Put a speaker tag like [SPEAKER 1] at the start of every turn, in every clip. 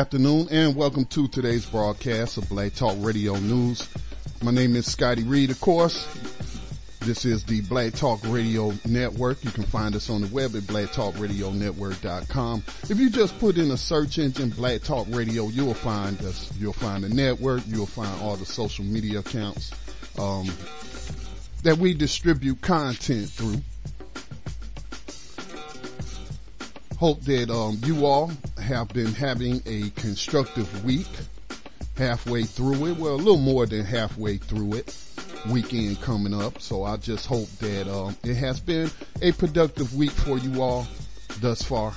[SPEAKER 1] Afternoon and welcome to today's broadcast of Black Talk Radio News. My name is Scotty Reed, of course. This is the Black Talk Radio Network. You can find us on the web at blacktalkradionetwork.com. If you just put in a search engine, Black Talk Radio, you'll find us. You'll find the network. You'll find all the social media accounts, um, that we distribute content through. Hope that, um, you all have been having a constructive week halfway through it. Well, a little more than halfway through it. Weekend coming up. So I just hope that, um, it has been a productive week for you all thus far.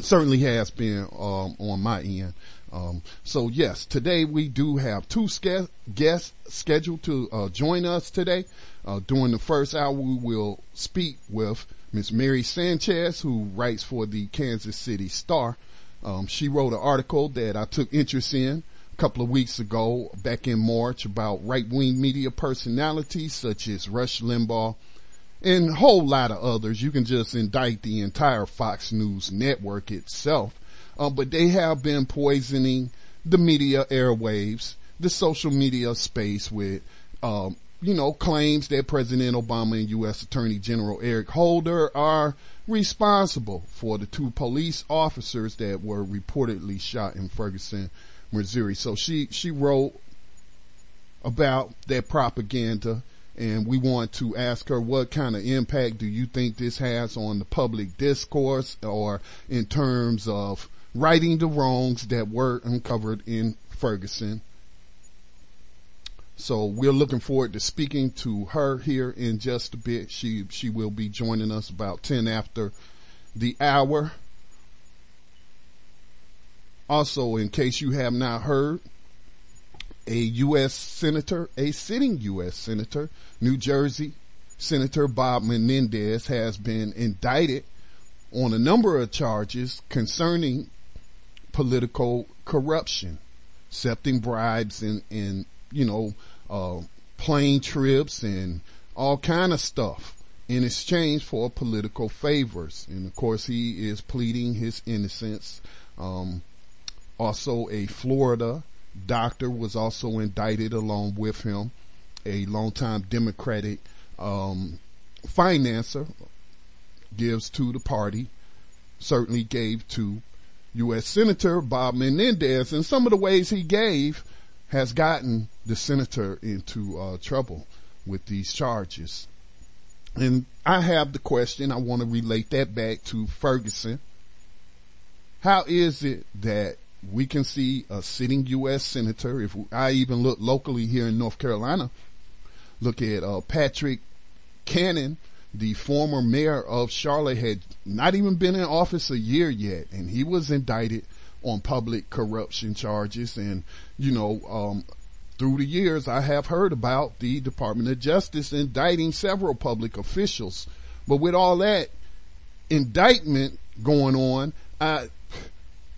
[SPEAKER 1] Certainly has been, um, on my end. Um, so yes, today we do have two ske- guests scheduled to, uh, join us today. Uh, during the first hour, we will speak with Miss Mary Sanchez, who writes for the Kansas City Star. Um, she wrote an article that I took interest in a couple of weeks ago, back in March, about right-wing media personalities such as Rush Limbaugh and a whole lot of others. You can just indict the entire Fox News network itself. Uh, but they have been poisoning the media airwaves, the social media space with um, you know, claims that President Obama and U.S. Attorney General Eric Holder are responsible for the two police officers that were reportedly shot in Ferguson, Missouri. So she, she wrote about that propaganda and we want to ask her what kind of impact do you think this has on the public discourse or in terms of righting the wrongs that were uncovered in Ferguson so we're looking forward to speaking to her here in just a bit. She, she will be joining us about 10 after the hour. Also, in case you have not heard, a U.S. Senator, a sitting U.S. Senator, New Jersey Senator Bob Menendez has been indicted on a number of charges concerning political corruption, accepting bribes and, and you know, uh, plane trips and all kind of stuff in exchange for political favors. And of course, he is pleading his innocence. Um, also a Florida doctor was also indicted along with him, a longtime Democratic, um, financer gives to the party, certainly gave to U.S. Senator Bob Menendez and some of the ways he gave has gotten the senator into uh, trouble with these charges. And I have the question, I want to relate that back to Ferguson. How is it that we can see a sitting U.S. senator, if I even look locally here in North Carolina, look at uh, Patrick Cannon, the former mayor of Charlotte had not even been in office a year yet, and he was indicted on public corruption charges. And, you know, um, through the years, I have heard about the Department of Justice indicting several public officials. But with all that indictment going on, I,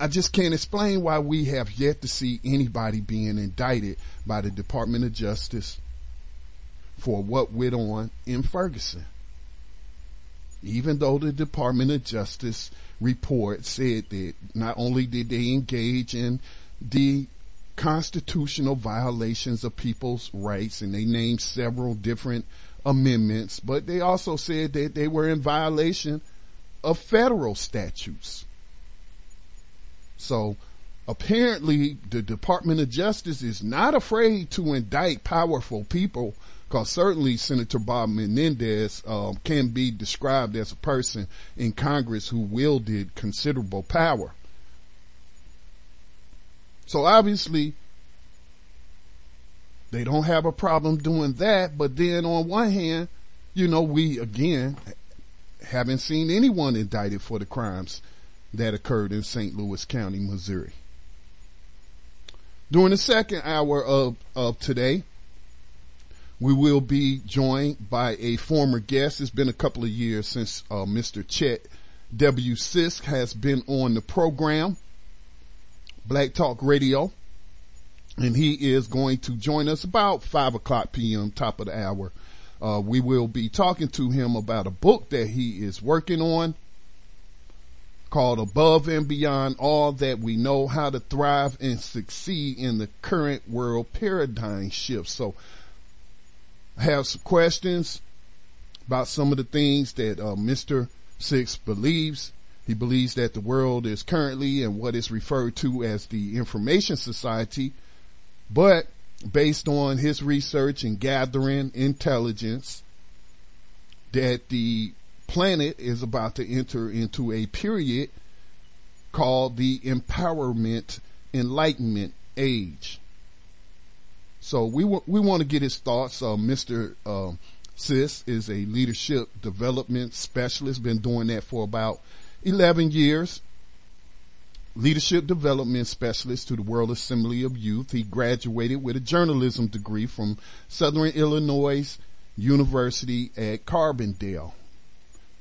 [SPEAKER 1] I just can't explain why we have yet to see anybody being indicted by the Department of Justice for what went on in Ferguson. Even though the Department of Justice report said that not only did they engage in the constitutional violations of people's rights and they named several different amendments, but they also said that they were in violation of federal statutes. So apparently the Department of Justice is not afraid to indict powerful people because certainly Senator Bob Menendez um, can be described as a person in Congress who wielded considerable power. So obviously, they don't have a problem doing that. But then on one hand, you know, we again haven't seen anyone indicted for the crimes that occurred in St. Louis County, Missouri. During the second hour of, of today, we will be joined by a former guest. It's been a couple of years since uh, Mr. Chet W. Sisk has been on the program, Black Talk Radio, and he is going to join us about five o'clock p.m. top of the hour. Uh, we will be talking to him about a book that he is working on called Above and Beyond All That We Know How to Thrive and Succeed in the Current World Paradigm Shift. So have some questions about some of the things that uh, Mr. Sisk believes. He believes that the world is currently in what is referred to as the information society, but based on his research and gathering intelligence, that the planet is about to enter into a period called the empowerment enlightenment age. So we we want to get his thoughts. Uh, Mr. Uh, Sisk is a leadership development specialist. Been doing that for about 11 years. Leadership development specialist to the World Assembly of Youth. He graduated with a journalism degree from Southern Illinois University at Carbondale.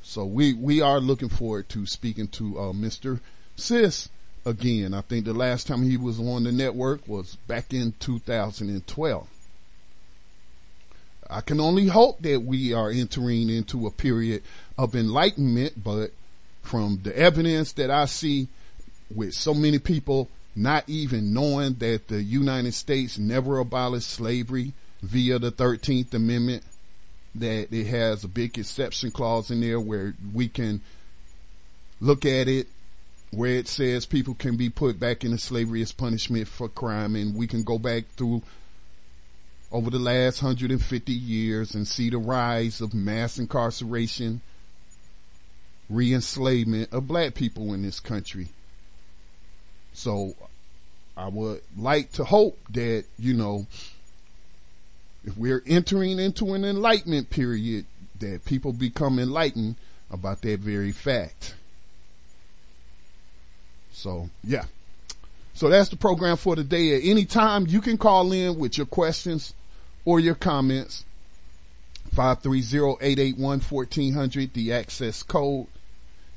[SPEAKER 1] So we, we are looking forward to speaking to, uh, Mr. Sisk again. I think the last time he was on the network was back in 2012. I can only hope that we are entering into a period of enlightenment, but from the evidence that I see with so many people not even knowing that the United States never abolished slavery via the 13th Amendment, that it has a big exception clause in there where we can look at it where it says people can be put back into slavery as punishment for crime and we can go back through over the last 150 years and see the rise of mass incarceration, re-enslavement of black people in this country. So I would like to hope that, you know, if we're entering into an enlightenment period, that people become enlightened about that very fact. So yeah. So that's the program for today. At any time you can call in with your questions or your comments. 530-881-1400. The access code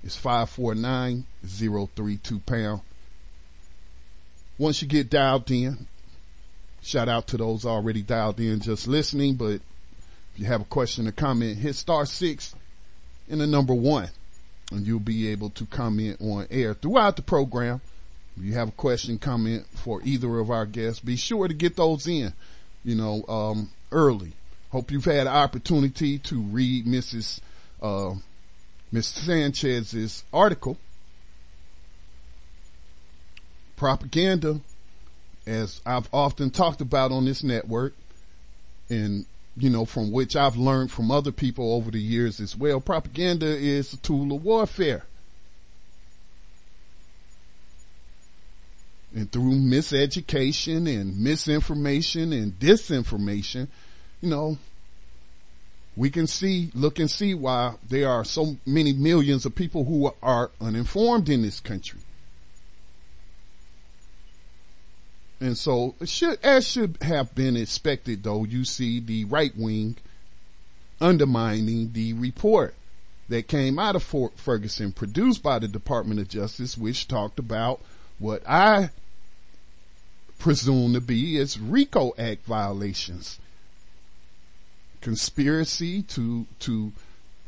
[SPEAKER 1] is 549032 pound. Once you get dialed in, shout out to those already dialed in just listening, but if you have a question or comment, hit star six and the number one and you'll be able to comment on air throughout the program. If you have a question, comment for either of our guests, be sure to get those in, you know, um, early. Hope you've had an opportunity to read Mrs. Uh, Ms. Sanchez's article. Propaganda, as I've often talked about on this network, and you know, from which I've learned from other people over the years as well. Propaganda is a tool of warfare. And through miseducation and misinformation and disinformation, you know, we can see, look and see why there are so many millions of people who are uninformed in this country. And so, should, as should have been expected though, you see the right wing undermining the report that came out of Fort Ferguson produced by the Department of Justice, which talked about what I presume to be is RICO Act violations. Conspiracy to, to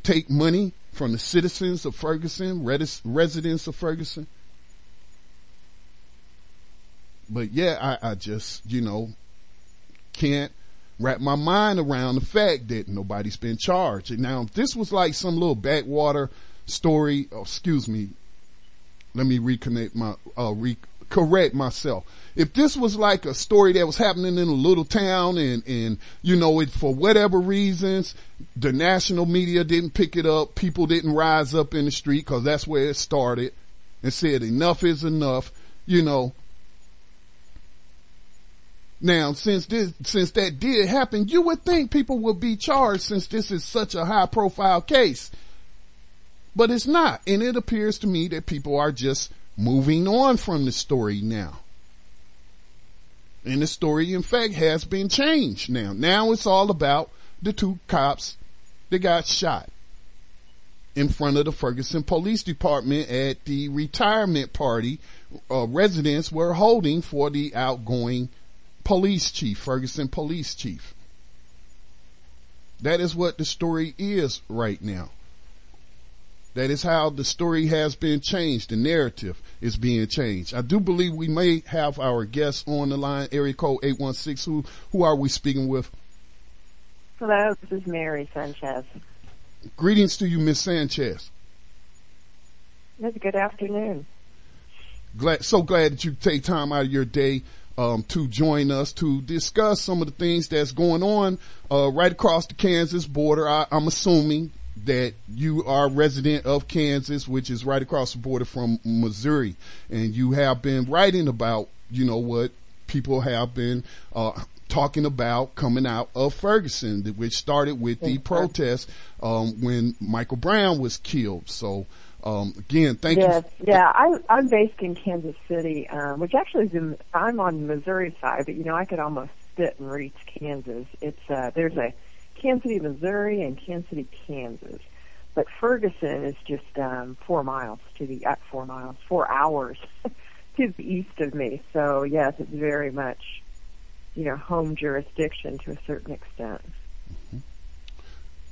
[SPEAKER 1] take money from the citizens of Ferguson, residents of Ferguson, but yeah, I, I just, you know, can't wrap my mind around the fact that nobody's been charged. Now, if this was like some little backwater story, oh, excuse me, let me reconnect my, uh, re- correct myself. If this was like a story that was happening in a little town and, and, you know, it, for whatever reasons, the national media didn't pick it up. People didn't rise up in the street cause that's where it started and said enough is enough, you know. Now, since this, since that did happen, you would think people would be charged since this is such a high profile case. But it's not. And it appears to me that people are just moving on from the story now. And the story, in fact, has been changed now. Now it's all about the two cops that got shot in front of the Ferguson Police Department at the retirement party uh, residents were holding for the outgoing police chief, Ferguson police chief. That is what the story is right now. That is how the story has been changed. The narrative is being changed. I do believe we may have our guest on the line, area code 816. Who, who are we speaking with?
[SPEAKER 2] Hello, this is Mary Sanchez.
[SPEAKER 1] Greetings to you, Miss Sanchez.
[SPEAKER 2] Yes, good afternoon.
[SPEAKER 1] Glad, so glad that you take time out of your day um, to join us to discuss some of the things that's going on uh, right across the Kansas border. I, I'm assuming that you are a resident of Kansas, which is right across the border from Missouri, and you have been writing about, you know, what people have been uh, talking about coming out of Ferguson, which started with the protest um, when Michael Brown was killed. So. Um, again, thank
[SPEAKER 2] yes,
[SPEAKER 1] you.
[SPEAKER 2] Yeah, I'm, I'm based in Kansas City, um, which actually is in, I'm on the Missouri side, but you know, I could almost sit and reach Kansas. It's, uh, there's a Kansas City, Missouri and Kansas City, Kansas. But Ferguson is just, um, four miles to the, uh, four miles, four hours to the east of me. So yes, it's very much, you know, home jurisdiction to a certain extent.
[SPEAKER 1] Mm-hmm.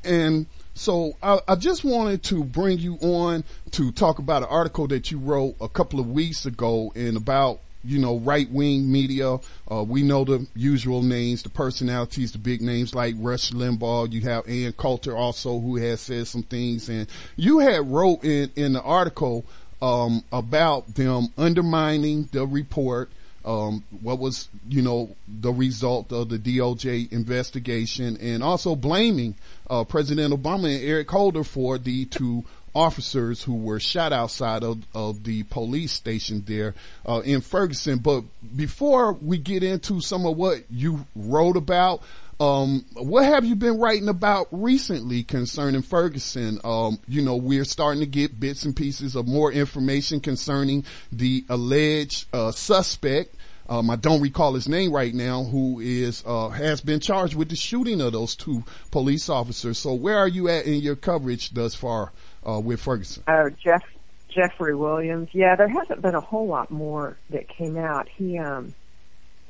[SPEAKER 1] And so I, I, just wanted to bring you on to talk about an article that you wrote a couple of weeks ago and about you know, right wing media. Uh, we know the usual names, the personalities, the big names like Rush Limbaugh. You have Ann Coulter also who has said some things and you had wrote in, in the article, um, about them undermining the report. Um, what was, you know, the result of the DOJ investigation and also blaming, uh, President Obama and Eric Holder for the two officers who were shot outside of, of the police station there uh, in Ferguson. But before we get into some of what you wrote about, um, what have you been writing about recently concerning Ferguson? Um, you know, we're starting to get bits and pieces of more information concerning the alleged uh, suspect. Um, I don't recall his name right now, who is uh, has been charged with the shooting of those two police officers. So, where are you at in your coverage thus far uh, with Ferguson?
[SPEAKER 2] Oh, Jeff Jeffrey Williams. Yeah, there hasn't been a whole lot more that came out. He um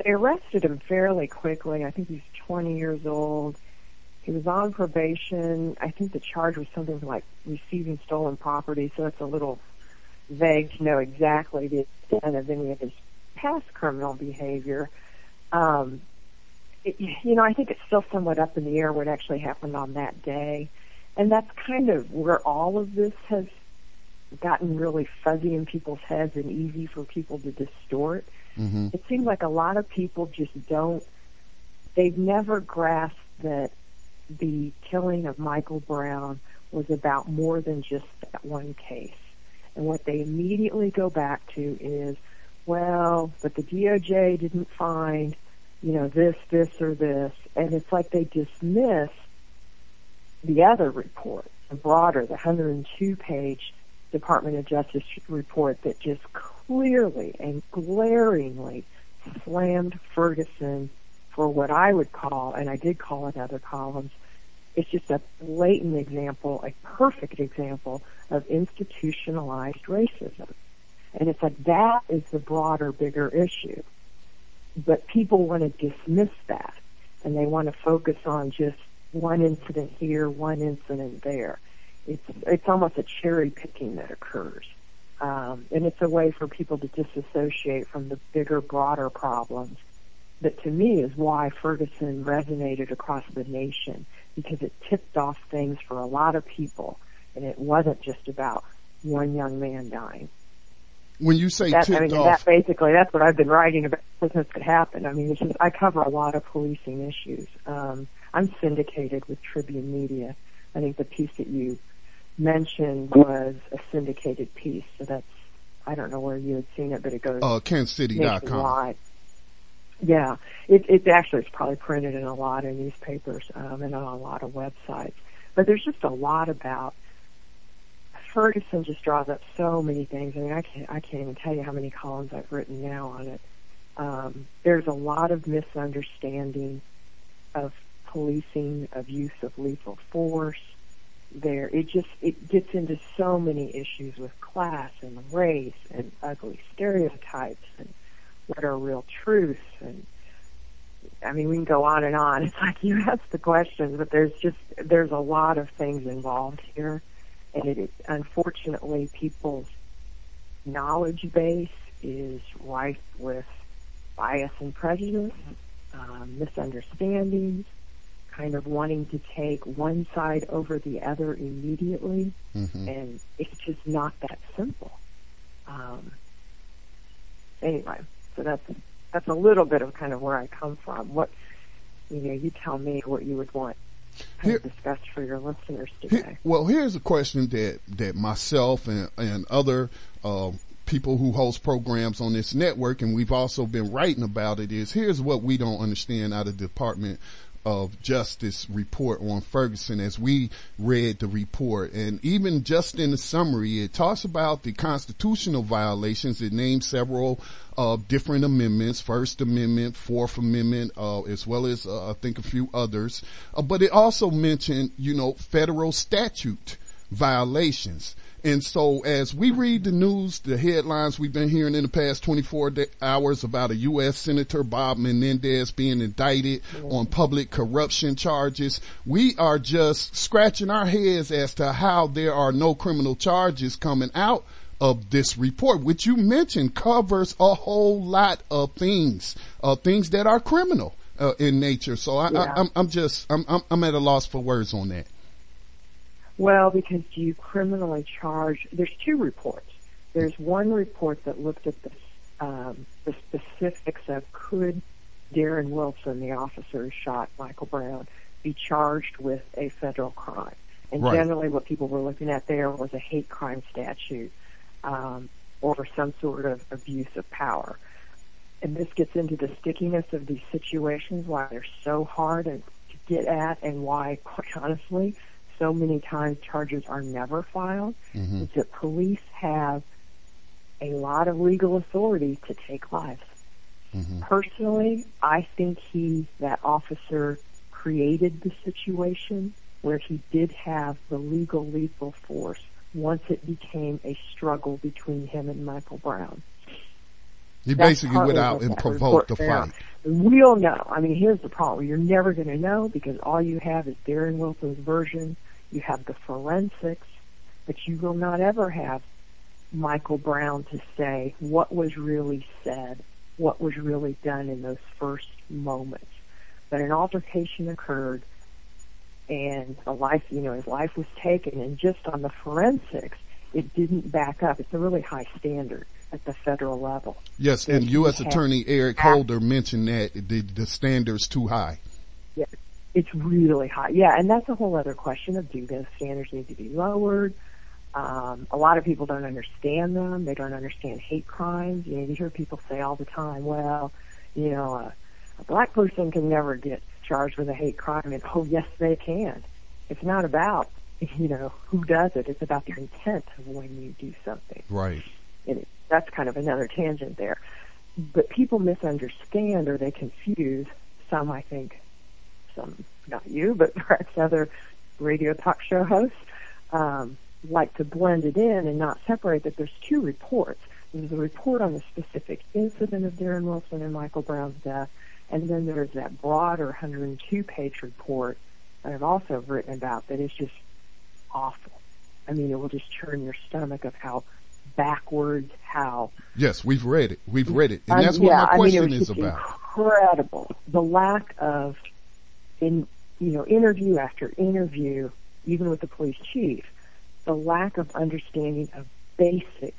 [SPEAKER 2] they arrested him fairly quickly. I think he's 20 years old. He was on probation. I think the charge was something like receiving stolen property, so it's a little vague to know exactly the extent of any of his past criminal behavior. Um, it, you know, I think it's still somewhat up in the air what actually happened on that day. And that's kind of where all of this has gotten really fuzzy in people's heads and easy for people to distort. Mm-hmm. It seems like a lot of people just don't, they've never grasped that the killing of Michael Brown was about more than just that one case. And what they immediately go back to is, well, but the DOJ didn't find, you know, this, this, or this. And it's like they dismiss the other report, the broader, the 102 page Department of Justice report that just clearly and glaringly slammed Ferguson for what I would call, and I did call it other columns, it's just a blatant example, a perfect example of institutionalized racism. And it's like that is the broader, bigger issue. But people want to dismiss that and they want to focus on just one incident here, one incident there. It's it's almost a cherry picking that occurs, um, and it's a way for people to disassociate from the bigger, broader problems. That to me is why Ferguson resonated across the nation because it tipped off things for a lot of people, and it wasn't just about one young man dying.
[SPEAKER 1] When you say
[SPEAKER 2] that,
[SPEAKER 1] tipped
[SPEAKER 2] I mean,
[SPEAKER 1] off,
[SPEAKER 2] that basically that's what I've been writing about since this could happen. I mean, it's just, I cover a lot of policing issues. Um, I'm syndicated with Tribune Media. I think the piece that you mentioned was a syndicated piece, so that's I don't know where you had seen it, but it goes
[SPEAKER 1] uh, KansasCity.com.
[SPEAKER 2] Yeah, it, it actually is probably printed in a lot of newspapers um, and on a lot of websites. But there's just a lot about Ferguson. Just draws up so many things. I mean, I can't I can't even tell you how many columns I've written now on it. Um, there's a lot of misunderstanding of policing, of use of lethal force. There, it just it gets into so many issues with class and race and ugly stereotypes and what are real truths and I mean we can go on and on. It's like you ask the questions, but there's just there's a lot of things involved here, and it is unfortunately people's knowledge base is rife with bias and prejudice, um, misunderstandings, kind of wanting to take one side over the other immediately,
[SPEAKER 1] Mhm.
[SPEAKER 2] and it's just not that simple. Um, anyway, so that's that's a little bit of kind of where I come from. What you know, you tell me what you would want
[SPEAKER 1] Here-
[SPEAKER 2] discussed for your listeners
[SPEAKER 1] Here- well, here's a question that that myself and and other uh, people who host programs on this network, and we've also been writing about it. Is here's what we don't understand out of the Department of Justice report on Ferguson as we read the report. And even just in the summary, it talks about the constitutional violations. It names several uh, different amendments, First Amendment, Fourth Amendment, uh, as well as uh, I think a few others. Uh, but it also mentioned, you know, federal statute violations. And so as we read the news, the headlines we've been hearing in the past 24 da- hours about a U.S. Senator Bob Menendez being indicted on public corruption charges, we are just scratching our heads as to how there are no criminal charges coming out of this report, which you mentioned covers a whole lot of things, uh, things that are criminal. Uh, in nature, so I,
[SPEAKER 2] Yeah.
[SPEAKER 1] I, I'm, I'm just, I'm, I'm, I'm at a loss for words on that.
[SPEAKER 2] Well, because do you criminally charge. There's two reports. There's one report that looked at the um, the specifics of could Darren Wilson, the officer who shot Michael Brown, be charged with a federal crime. And
[SPEAKER 1] Right.
[SPEAKER 2] generally, what people were looking at there was a hate crime statute um, or some sort of abuse of power. And this gets into the stickiness of these situations, why they're so hard and to get at, and why, quite honestly, so many times charges are never filed.
[SPEAKER 1] Mhm.
[SPEAKER 2] Is that police have a lot of legal authority to take lives.
[SPEAKER 1] Mhm.
[SPEAKER 2] Personally, I think he, that officer, created the situation where he did have the legal lethal force once it became a struggle between him and Michael Brown.
[SPEAKER 1] He
[SPEAKER 2] That's
[SPEAKER 1] basically went out and provoked the fight.
[SPEAKER 2] We'll know. I mean, here's the problem. You're never going to know because all you have is Darren Wilson's version. You have the forensics, but you will not ever have Michael Brown to say what was really said, what was really done in those first moments. But an altercation occurred and a life, you know, his life was taken and just on the forensics, it didn't back up. It's a really high standard at the federal level.
[SPEAKER 1] Yes, and U.S. Attorney Eric Holder mentioned that the, the standard's too high.
[SPEAKER 2] It's really high. Yeah, and that's a whole other question of do those standards need to be lowered? Um, a lot of people don't understand them. They don't understand hate crimes. You know, you hear people say all the time, well, you know, a, a black person can never get charged with a hate crime. And, oh, yes, they can. It's not about, you know, who does it. It's about the intent of when you do something
[SPEAKER 1] Right.
[SPEAKER 2] and it, that's kind of another tangent there. But people misunderstand or they confuse some, I think, some, not you, but perhaps other radio talk show hosts, um, like to blend it in and not separate that there's two reports. There's a report on the specific incident of Darren Wilson and Michael Brown's death, and then there's that broader 102 page report that I've also written about that is just awful. I mean, it will just turn your stomach of how backwards, how
[SPEAKER 1] Yes, we've read it. We've read it, and
[SPEAKER 2] um,
[SPEAKER 1] that's
[SPEAKER 2] yeah,
[SPEAKER 1] what my
[SPEAKER 2] I mean,
[SPEAKER 1] question
[SPEAKER 2] it was
[SPEAKER 1] is about.
[SPEAKER 2] incredible. The lack of, in you know, interview after interview, even with the police chief, the lack of understanding of basic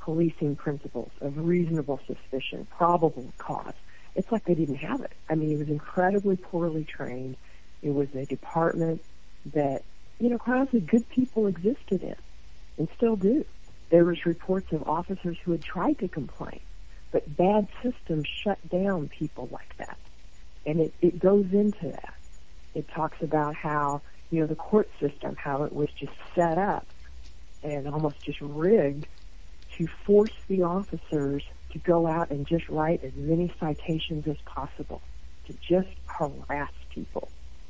[SPEAKER 2] policing principles of reasonable suspicion, probable cause. It's like they didn't have it. I mean, it was incredibly poorly trained. It was a department that, you know, honestly, good people existed in and still do. There was reports of officers who had tried to complain, but bad systems shut down people like that. And it, it goes into that. It talks about how, you know, the court system, how it was just set up and almost just rigged to force the officers to go out and just write as many citations as possible, to just harass people.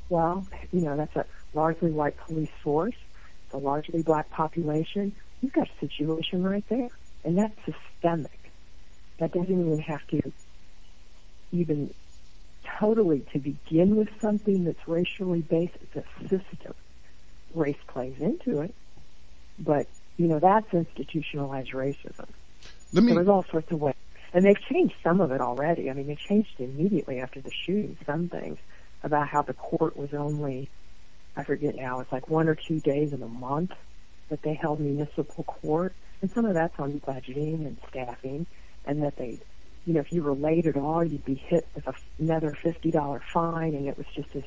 [SPEAKER 2] Well, you know, that's a largely white police force, it's a largely black population. You've got a situation right there. And that's systemic. That doesn't even have to even totally to begin with something that's racially based. It's a system. Race plays into it. But, you know, that's institutionalized racism.
[SPEAKER 1] Let me,
[SPEAKER 2] There's all sorts of ways. And they've changed some of it already. I mean, they changed immediately after the shooting some things about how the court was only, I forget now, it's like one or two days in a month that they held municipal court. And some of that's on budgeting and staffing. And that they, you know, if you were late at all, you'd be hit with another $50 fine. And it was just this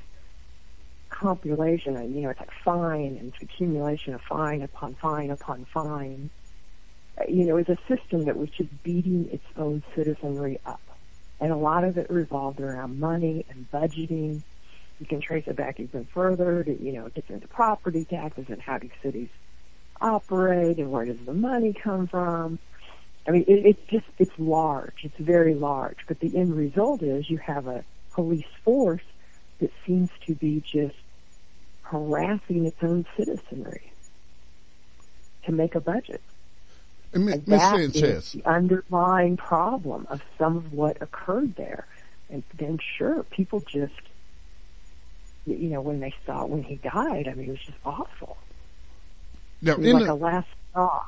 [SPEAKER 2] compilation. And, you know, it's like fine and accumulation of fine upon fine upon fine uh, you know, is a system that was just beating its own citizenry up. And a lot of it revolved around money and budgeting. You can trace it back even further to, you know, it gets into property taxes and how do cities operate and where does the money come from. I mean, it, it's just, it's large. It's very large. But the end result is you have a police force that seems to be just harassing its own citizenry to make a budget.
[SPEAKER 1] Ms.
[SPEAKER 2] That
[SPEAKER 1] Sanchez.
[SPEAKER 2] is the underlying problem of some of what occurred there. And then sure, people just, you know, when they saw, when he died, I mean, it was just awful.
[SPEAKER 1] Now,
[SPEAKER 2] It was like
[SPEAKER 1] the,
[SPEAKER 2] a last straw.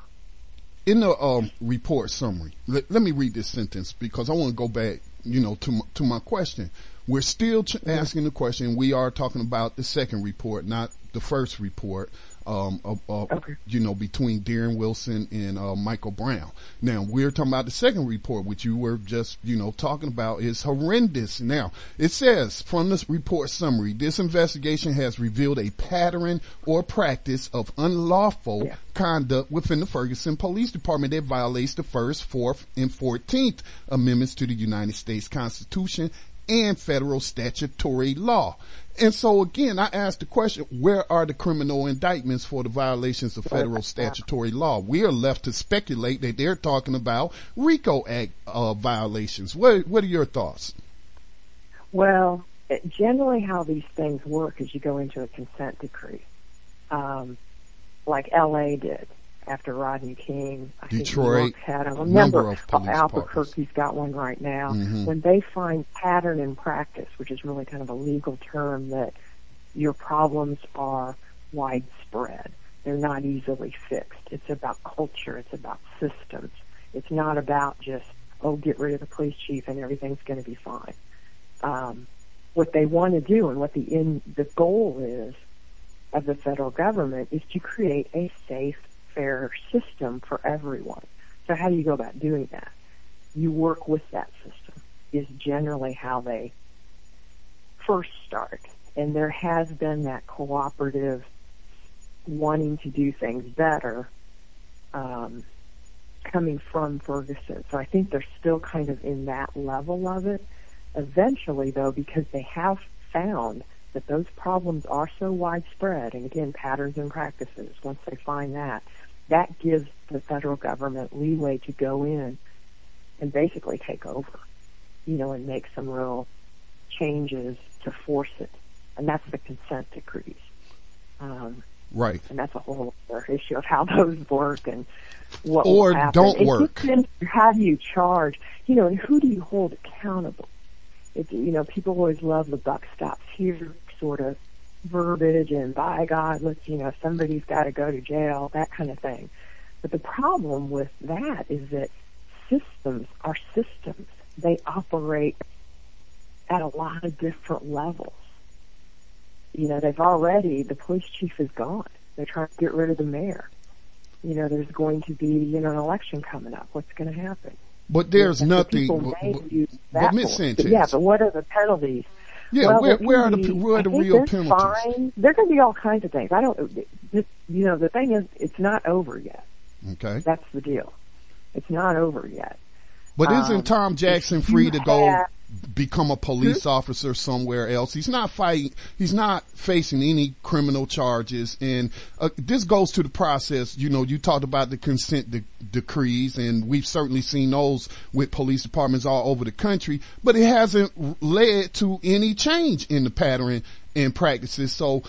[SPEAKER 1] In the um, report summary, let, let me read this sentence because I want to go back, you know, to my, to my question. We're still ch- asking the question. We are talking about the second report, not the first report. Um, of, of,
[SPEAKER 2] Okay.
[SPEAKER 1] you know, between Darren Wilson and uh, Michael Brown. Now we're talking about the second report, which you were just, you know, talking about is horrendous. Now it says from this report summary, this investigation has revealed a pattern or practice of unlawful
[SPEAKER 2] Yeah.
[SPEAKER 1] conduct within the Ferguson Police Department that violates the first, fourth, and fourteenth amendments to the United States Constitution and federal statutory law. And so again, I asked the question, where are the criminal indictments for the violations of federal statutory law? We are left to speculate that they're talking about RICO Act uh, violations. What, what are your thoughts?
[SPEAKER 2] Well, generally how these things work is you go into a consent decree, um, like L.A. did after Rodney King. I
[SPEAKER 1] Detroit,
[SPEAKER 2] had. A
[SPEAKER 1] number of police
[SPEAKER 2] Albuquerque's got one right now.
[SPEAKER 1] Mhm.
[SPEAKER 2] When they find pattern in practice, which is really kind of a legal term that your problems are widespread. They're not easily fixed. It's about culture. It's about systems. It's not about just, oh, get rid of the police chief and everything's going to be fine. Um, what they want to do and what the the goal is of the federal government is to create a safe, fair system for everyone. So how do you go about doing that? You work with that system is generally how they first start. And there has been that cooperative wanting to do things better um, coming from Ferguson. So I think they're still kind of in that level of it. Eventually, though, because they have found that those problems are so widespread, and again, patterns and practices, once they find that, that gives the federal government leeway to go in and basically take over, you know, and make some real changes to force it. And that's the consent decrees. Um,
[SPEAKER 1] Right.
[SPEAKER 2] and that's a whole other issue of how those work and what
[SPEAKER 1] Or don't
[SPEAKER 2] it
[SPEAKER 1] work.
[SPEAKER 2] How do you charge? You know, and who do you hold accountable? It, you know, people always love the buck stops here sort of verbiage and by God, let's you know, somebody's got to go to jail, that kind of thing. But the problem with that is that systems are systems. They operate at a lot of different levels you know, they've already, the police chief is gone. They're trying to get rid of the mayor. you know, there's going to be, you know, an election coming up. What's going to happen?
[SPEAKER 1] But there's nothing. But, but- but Miss. Sanchez.
[SPEAKER 2] But yeah, but what are the penalties?
[SPEAKER 1] Yeah,
[SPEAKER 2] well,
[SPEAKER 1] where, where are the where are the real penalties?
[SPEAKER 2] Fines. There can be all kinds of things. I don't. Just, you know, the thing is, it's not over yet.
[SPEAKER 1] Okay,
[SPEAKER 2] That's the deal. It's not over yet.
[SPEAKER 1] but
[SPEAKER 2] Um,
[SPEAKER 1] isn't Tom Jackson free to go
[SPEAKER 2] have-
[SPEAKER 1] become a police officer somewhere else? He's not fighting. He's not facing any criminal charges, and uh, this goes to the process. You know, you talked about the consent de- decrees, and we've certainly seen those with police departments all over the country, but it hasn't led to any change in the pattern and practices. So,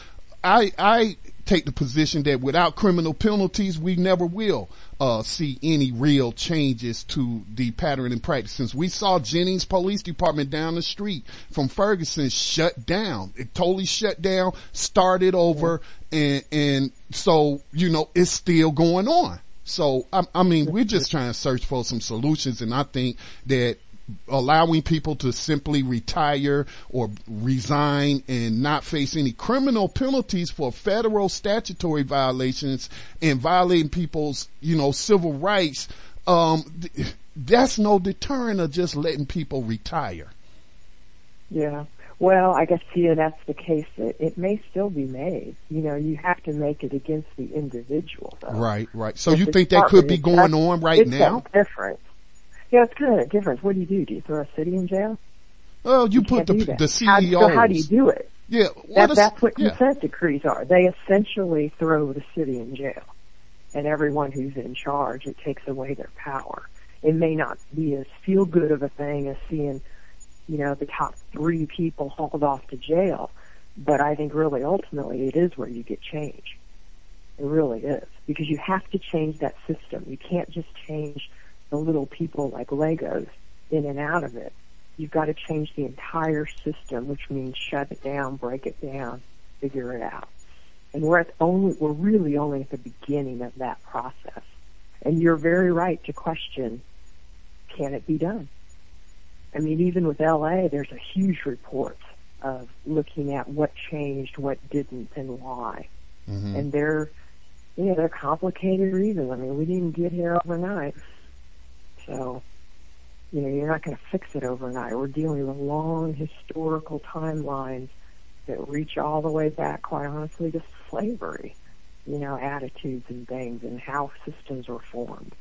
[SPEAKER 1] I I take the position that without criminal penalties, we never will uh, see any real changes to the pattern and practice. Since we saw Jennings Police Department down the street from Ferguson shut down, it totally shut down, started over, and and so you know it's still going on. So I, I mean, we're just trying to search for some solutions, and I think that allowing people to simply retire or resign and not face any criminal penalties for federal statutory violations and violating people's, you know, civil rights, um, th- that's no deterrent of just letting people retire.
[SPEAKER 2] Yeah. Well, I guess see that's the case. It, it may still be made. You know, you have to make it against the individual, though.
[SPEAKER 1] Right, right. So you think that could be going on right
[SPEAKER 2] it's
[SPEAKER 1] now?
[SPEAKER 2] a difference. Yeah, it's kind of a difference. What do you do? Do you throw a city in jail?
[SPEAKER 1] Well, you, put
[SPEAKER 2] can't
[SPEAKER 1] the the E
[SPEAKER 2] How, so how do you do it?
[SPEAKER 1] Yeah,
[SPEAKER 2] That,
[SPEAKER 1] is-
[SPEAKER 2] that's what
[SPEAKER 1] yeah.
[SPEAKER 2] consent decrees are. They essentially throw the city in jail. And everyone who's in charge, it takes away their power. It may not be as feel good of a thing as seeing, you know, the top three people hauled off to jail. But I think really ultimately it is where you get change. It really is. Because you have to change that system. You can't just change the little people like Legos in and out of it. You've got to change the entire system, which means shut it down, break it down, figure it out. And we're at only, we're really only at the beginning of that process. And you're very right to question, can it be done? I mean, even with LA, there's a huge report of looking at what changed, what didn't, and why.
[SPEAKER 1] Mhm.
[SPEAKER 2] And they're, you know, they're complicated reasons. I mean, we didn't get here overnight. So, you know, you're not going to fix it overnight. We're dealing with long historical timelines that reach all the way back, quite honestly, to slavery. You know, attitudes and things and how systems were formed.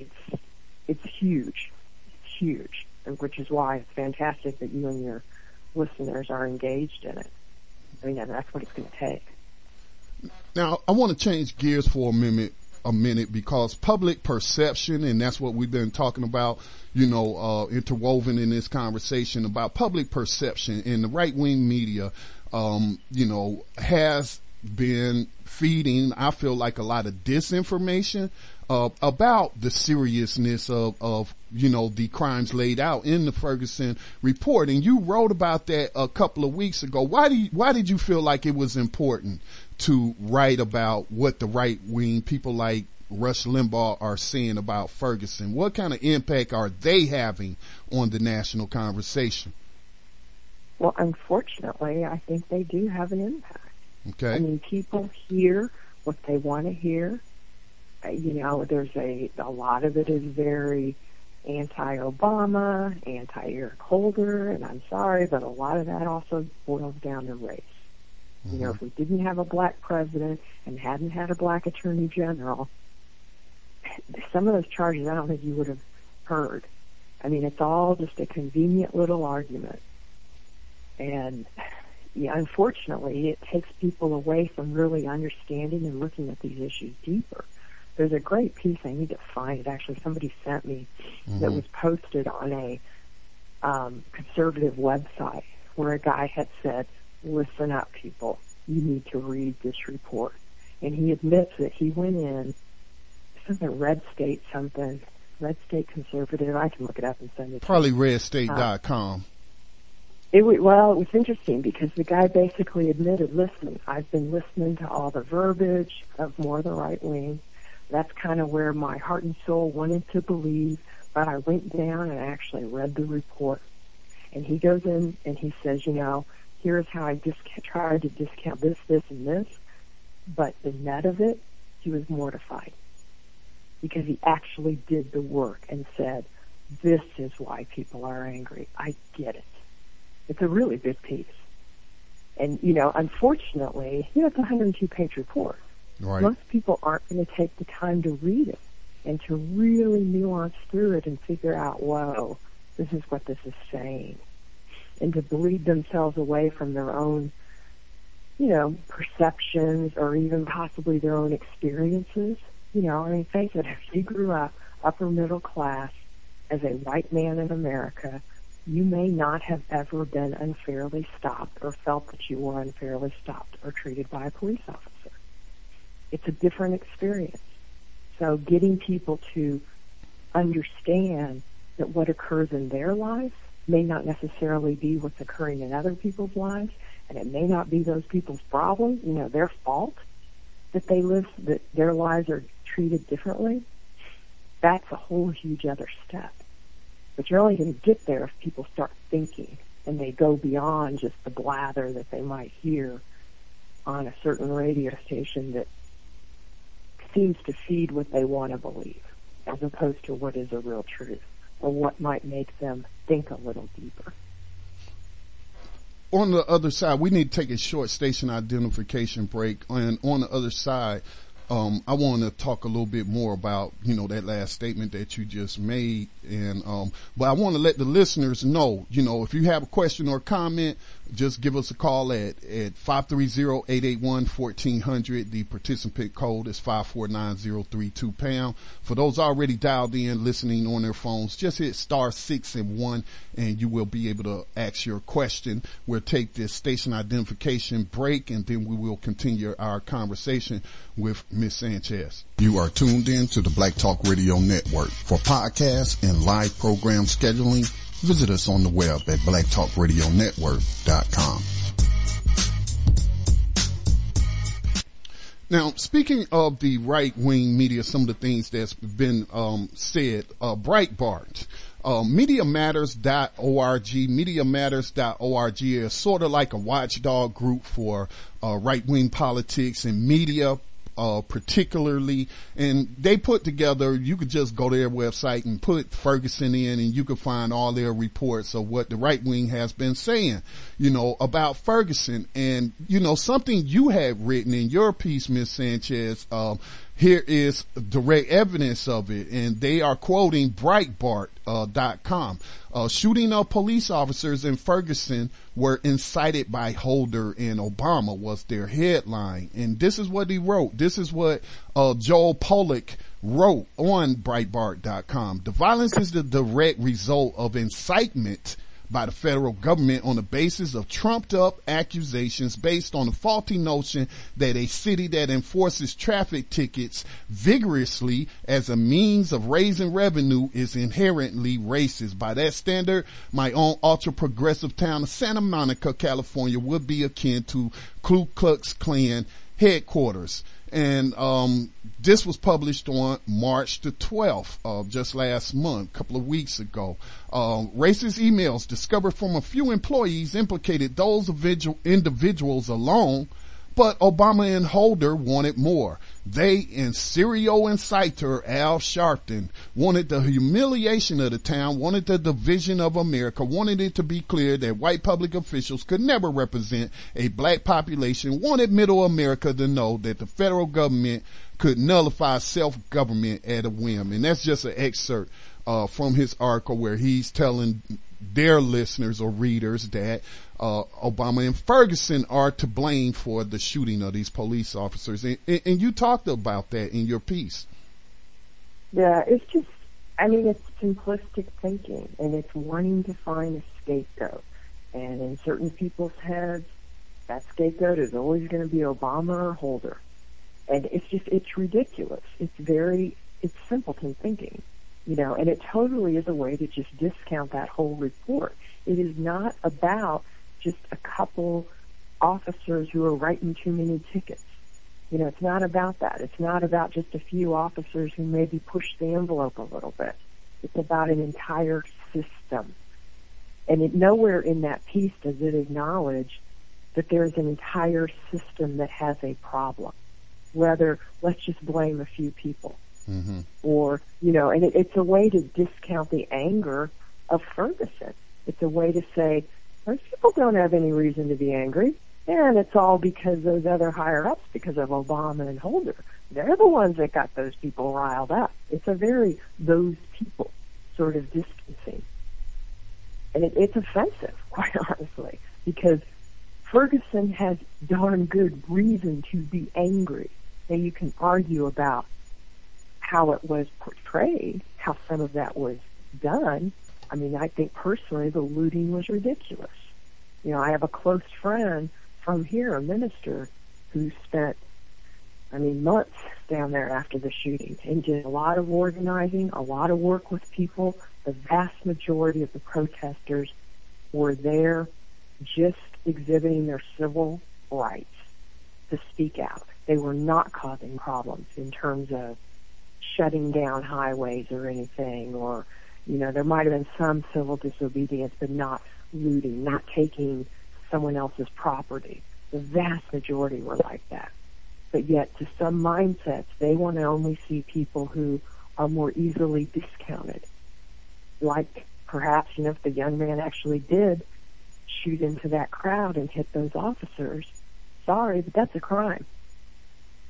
[SPEAKER 2] It's it's huge, it's huge, which is why it's fantastic that you and your listeners are engaged in it. I mean, that's what it's going to take.
[SPEAKER 1] Now, I want to change gears for a minute, a minute because public perception, and that's what we've been talking about, you know, uh, interwoven in this conversation about public perception and the right wing media, um, you know, has been feeding, I feel like a lot of disinformation, uh, about the seriousness of, of, you know, the crimes laid out in the Ferguson report. And you wrote about that a couple of weeks ago. Why do you, why did you feel like it was important to write about what the right wing people like Rush Limbaugh are saying about Ferguson? What kind of impact are they having on the national conversation?
[SPEAKER 2] Well, unfortunately, I think they do have an impact.
[SPEAKER 1] Okay.
[SPEAKER 2] I mean, people hear what they want to hear. Uh, You know, there's a a lot of it is very anti-Obama, anti-Eric Holder, and I'm sorry, but a lot of that also boils down to race. You know, if we didn't have a black president and hadn't had a black attorney general, some of those charges I don't think you would have heard. I mean, it's all just a convenient little argument. And yeah, unfortunately, it takes people away from really understanding and looking at these issues deeper. There's a great piece I need to find it. Actually, somebody sent me that was posted on a um, conservative website where a guy had said, "Listen up, people. You need to read this report." And he admits that he went in something Red State something Red State Conservative. I can look it up and send it. to you.
[SPEAKER 1] Probably redstate.com.
[SPEAKER 2] Um, it well, it was interesting because the guy basically admitted, listen, I've been listening to all the verbiage of more the right wing. That's kind of where my heart and soul wanted to believe, but I went down and actually read the report. And he goes in and he says, you know, here's how I disca- tried to discount this, this, and this, but the net of it he was mortified because he actually did the work and said, this is why people are angry. I get it. It's a really good piece. And, you know, unfortunately, you know, it's a 102 page report.
[SPEAKER 1] Right.
[SPEAKER 2] Most people aren't going to take the time to read it and to really nuance through it and figure out, whoa, this is what this is saying. And to bleed themselves away from their own, you know, perceptions or even possibly their own experiences. You know, I mean, face it, if you grew up upper middle class as a white man in America, you may not have ever been unfairly stopped or felt that you were unfairly stopped or treated by a police officer. It's a different experience. So getting people to understand that what occurs in their lives may not necessarily be what's occurring in other people's lives, and it may not be those people's problems, you know, their fault that they live, that their lives are treated differently. That's a whole huge other step. But you're only going to get there if people start thinking and they go beyond just the blather that they might hear on a certain radio station that seems to feed what they want to believe as opposed to what is a real truth or what might make them think a little deeper.
[SPEAKER 1] On the other side, we need to take a short station identification break. And on the other side, um, I want to talk a little bit more about, you know, that last statement that you just made. And, um, but I want to let the listeners know, you know, if you have a question or comment, just give us a call at, at 530-881-1400. The participant code is 549032 pound. For those already dialed in, listening on their phones, just hit star six and one and you will be able to ask your question. We'll take this station identification break and then we will continue our conversation with Ms. Sanchez. You are tuned in to the Black Talk Radio Network. For podcasts and live program scheduling, visit us on the web at blacktalkradionetwork.com. Now, speaking of the right wing media, some of the things that's been um, said, uh, Breitbart, uh, MediaMatters.org, MediaMatters.org is sort of like a watchdog group for uh, right wing politics and media uh, particularly, and they put together, you could just go to their website and put Ferguson in and you could find all their reports of what the right wing has been saying, you know, about Ferguson. And, you know, something you had written in your piece, Ms. Sanchez, um, here is direct evidence of it, and they are quoting Breitbart.com. Uh, uh, shooting of police officers in Ferguson were incited by Holder and Obama was their headline. And this is what he wrote. This is what uh, Joel Pollak wrote on Breitbart.com. The violence is the direct result of incitement by the federal government on the basis of trumped up accusations based on the faulty notion that a city that enforces traffic tickets vigorously as a means of raising revenue is inherently racist. By that standard, my own ultra progressive town of Santa Monica, California would be akin to Ku Klux Klan headquarters and um, this was published on March the 12th, uh, just last month, a couple of weeks ago. Uh, racist emails discovered from a few employees implicated those individuals alone but Obama and Holder wanted more. They and serial inciter Al Sharpton wanted the humiliation of the town, wanted the division of America, wanted it to be clear that white public officials could never represent a black population, wanted middle America to know that the federal government could nullify self-government at a whim. And that's just an excerpt uh, from his article where he's telling their listeners or readers that uh, Obama and Ferguson are to blame for the shooting of these police officers. And, and, you talked about that in your piece.
[SPEAKER 2] Yeah, it's just, I mean, it's simplistic thinking and it's wanting to find a scapegoat. And in certain people's heads, that scapegoat is always going to be Obama or Holder. And it's just, it's ridiculous. It's very, it's simpleton thinking, you know, and it totally is a way to just discount that whole report. It is not about just a couple officers who are writing too many tickets. You know, it's not about that. It's not about just a few officers who maybe push the envelope a little bit. It's about an entire system. And it, nowhere in that piece does it acknowledge that there is an entire system that has a problem. whether let's just blame a few people.
[SPEAKER 1] Mm-hmm.
[SPEAKER 2] Or, you know, and it, it's a way to discount the anger of Ferguson. It's a way to say, those people don't have any reason to be angry. And it's all because those other higher ups, because of Obama and Holder. They're the ones that got those people riled up. It's a very those people sort of distancing. And it, it's offensive, quite honestly, because Ferguson has darn good reason to be angry. Now you can argue about how it was portrayed, how some of that was done. I mean, I think personally the looting was ridiculous. You know, I have a close friend from here, a minister, who spent, I mean, months down there after the shooting and did a lot of organizing, a lot of work with people. The vast majority of the protesters were there just exhibiting their civil rights to speak out. They were not causing problems in terms of shutting down highways or anything or you know there might have been some civil disobedience but not looting not taking someone else's property. The vast majority were like that. But yet to some mindsets they want to only see people who are more easily discounted. Like perhaps you know if the young man actually did shoot into that crowd and hit those officers sorry but that's a crime.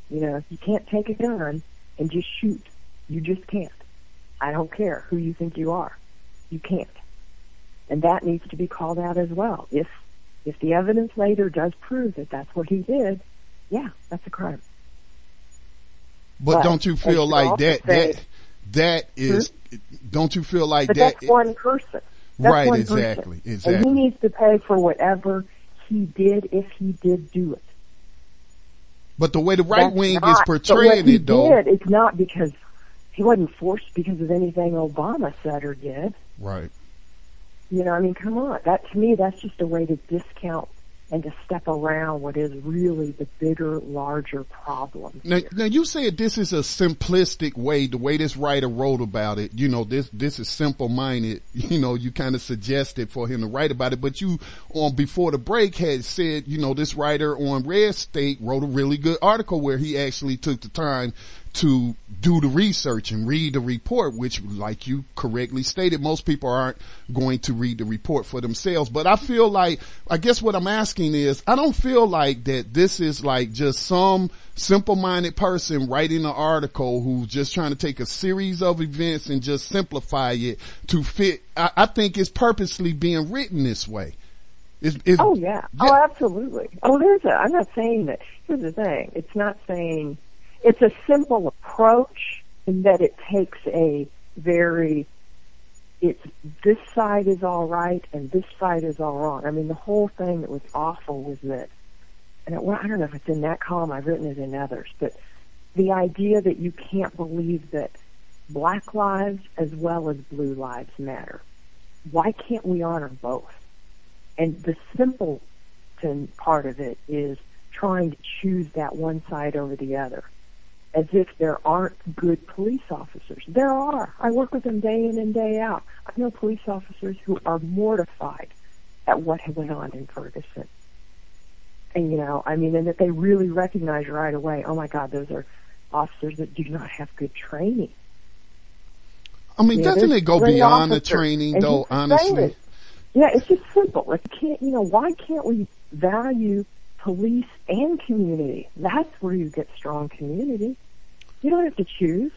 [SPEAKER 2] You know you can't take a gun and just shoot you just can't. I don't care who you think you are. You can't. And that needs to be called out as well. If if the evidence later does prove that that's what he did, yeah, that's a crime.
[SPEAKER 1] But, but don't you feel like that say, that that is hmm? don't you feel like
[SPEAKER 2] but
[SPEAKER 1] that
[SPEAKER 2] that's one person. That's
[SPEAKER 1] right,
[SPEAKER 2] one
[SPEAKER 1] exactly.
[SPEAKER 2] Person.
[SPEAKER 1] Exactly.
[SPEAKER 2] And he needs to pay for whatever he did if he did do it.
[SPEAKER 1] But the way the right wing is portraying it though.
[SPEAKER 2] Did, it's not because he wasn't forced because of anything Obama said or did.
[SPEAKER 1] Right.
[SPEAKER 2] You know, I mean, come on. That to me, that's just a way to discount and to step around what is really the bigger, larger problem.
[SPEAKER 1] Now, now you said this is a simplistic way, the way this writer wrote about it, you know, this, this is simple minded, you know, you kind of suggested for him to write about it, but you on before the break had said, you know, this writer on Red State wrote a really good article where he actually took the time to do the research and read the report, which like you correctly stated, most people aren't going to read the report for themselves. But I feel like, I guess what I'm asking is, I don't feel like that this is like just some simple-minded person writing an article who's just trying to take a series of events and just simplify it to fit. I, I think it's purposely being written this way.
[SPEAKER 2] It's, it's, oh yeah. yeah. Oh absolutely. Oh there's a, I'm not saying that. Here's the thing. It's not saying it's a simple approach in that it takes a very it's this side is all right and this side is all wrong. I mean, the whole thing that was awful was that, and it, well, I don't know if it's in that column. I've written it in others, but the idea that you can't believe that black lives as well as blue lives matter. Why can't we honor both? And the simpleton part of it is trying to choose that one side over the other as if there aren't good police officers. There are. I work with them day in and day out. I know police officers who are mortified at what went on in Ferguson. And you know, I mean, and that they really recognize right away, oh my God, those are officers that do not have good training.
[SPEAKER 1] I mean, doesn't it go beyond the training though, honestly?
[SPEAKER 2] Yeah, it's just simple. Like, can't, you know, why can't we value police and community? That's where you get strong community. You don't have to choose.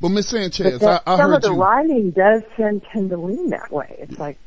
[SPEAKER 1] But Miss Sanchez, I, I
[SPEAKER 2] some
[SPEAKER 1] heard
[SPEAKER 2] of the
[SPEAKER 1] you.
[SPEAKER 2] writing does tend, tend to lean that way. It's like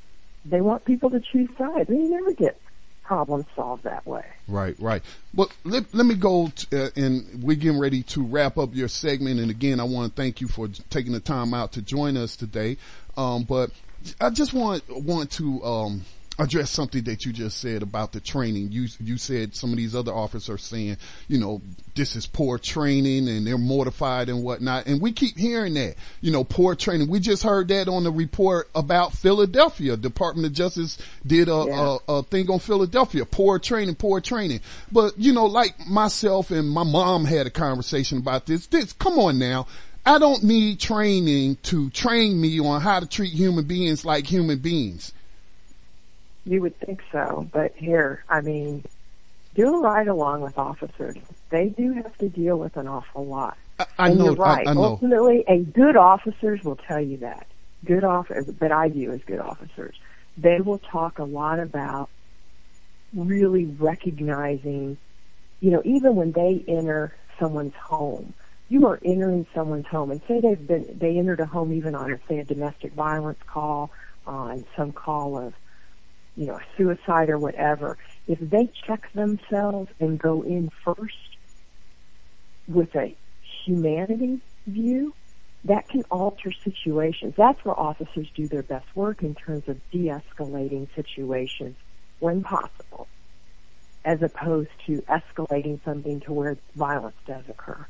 [SPEAKER 2] they want people to choose sides. And you never get problems solved that way.
[SPEAKER 1] Right, right. Well, let, let me go to, uh, and we're getting ready to wrap up your segment. And again, I want to thank you for taking the time out to join us today. Um, but I just want, want to, um, address something that you just said about the training. You you said some of these other officers are saying, you know, this is poor training and they're mortified and whatnot. And we keep hearing that, you know, poor training. We just heard that on the report about Philadelphia. Department of Justice did a, yeah. a, a thing on Philadelphia. Poor training, poor training. But you know, like myself and my mom had a conversation about this. This, come on now. I don't need training to train me on how to treat human beings like human beings.
[SPEAKER 2] You would think so, but here, I mean, do a ride along with officers. they do have to deal with an awful lot.
[SPEAKER 1] I, I
[SPEAKER 2] and
[SPEAKER 1] know.
[SPEAKER 2] you're right.
[SPEAKER 1] I, I know.
[SPEAKER 2] Ultimately, a good officers will tell you that. Good officers that I view as good officers. They will talk a lot about really recognizing, you know, even when they enter someone's home, you are entering someone's home and say they've been, they entered a home even on, say, a domestic violence call, on some call of, you know, suicide or whatever. If they check themselves and go in first with a humanity view, that can alter situations. That's where officers do their best work in terms of de-escalating situations when possible, as opposed to escalating something to where violence does occur.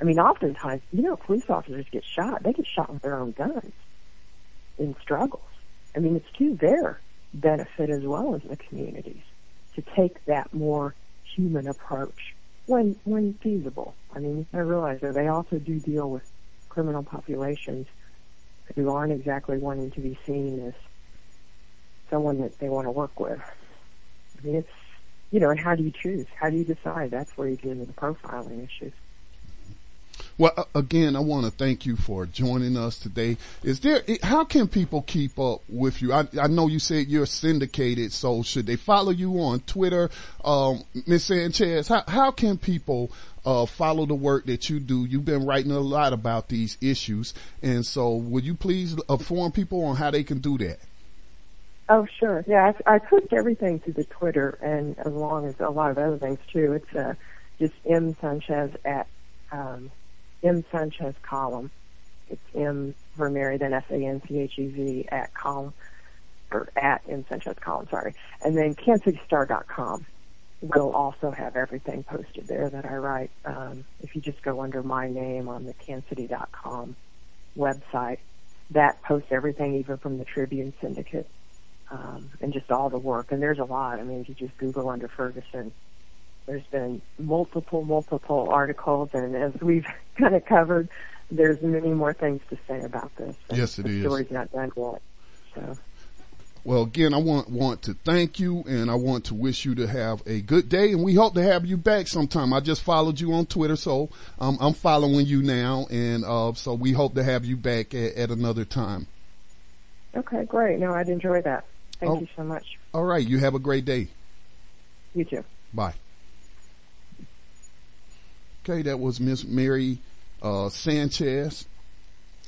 [SPEAKER 2] I mean, oftentimes, you know, police officers get shot. They get shot with their own guns in struggles. I mean, it's to their benefit as well as the communities to take that more human approach when when feasible. I mean, I realize that they also do deal with criminal populations who aren't exactly wanting to be seen as someone that they want to work with. I mean, it's you know, and how do you choose? How do you decide? That's where you get into the profiling issues.
[SPEAKER 1] Well, again, I want to thank you for joining us today. Is there, how can people keep up with you? I, I know you said you're syndicated, so should they follow you on Twitter? Um, Ms. Sanchez, how, how can people, uh, follow the work that you do? You've been writing a lot about these issues. And so would you please inform people on how they can do that?
[SPEAKER 2] Oh, sure. Yeah, I, I post everything to the Twitter and as long as a lot of other things too. It's, uh, just M Sanchez at, um, M Sanchez column. It's M Mary, then S A N C H E Z at column or at M Sanchez column, sorry. And then KansasCityStar.com will also have everything posted there that I write. Um, if you just go under my name on the KansasCity.com website, that posts everything, even from the Tribune Syndicate, um, and just all the work. And there's a lot. I mean, if you just Google under Ferguson, there's been multiple, multiple articles, and as we've kind of covered, there's many more things to say about this.
[SPEAKER 1] Yes, it
[SPEAKER 2] the
[SPEAKER 1] is.
[SPEAKER 2] story's not done yet. So.
[SPEAKER 1] Well, again, I want want to thank you, and I want to wish you to have a good day, and we hope to have you back sometime. I just followed you on Twitter, so um, I'm following you now, and uh, so we hope to have you back at, at another time.
[SPEAKER 2] Okay, great. No, I'd enjoy that. Thank
[SPEAKER 1] Oh.
[SPEAKER 2] you so much.
[SPEAKER 1] All right, you have a great day.
[SPEAKER 2] You too.
[SPEAKER 1] Bye. Okay, that was Miss Mary uh, Sanchez,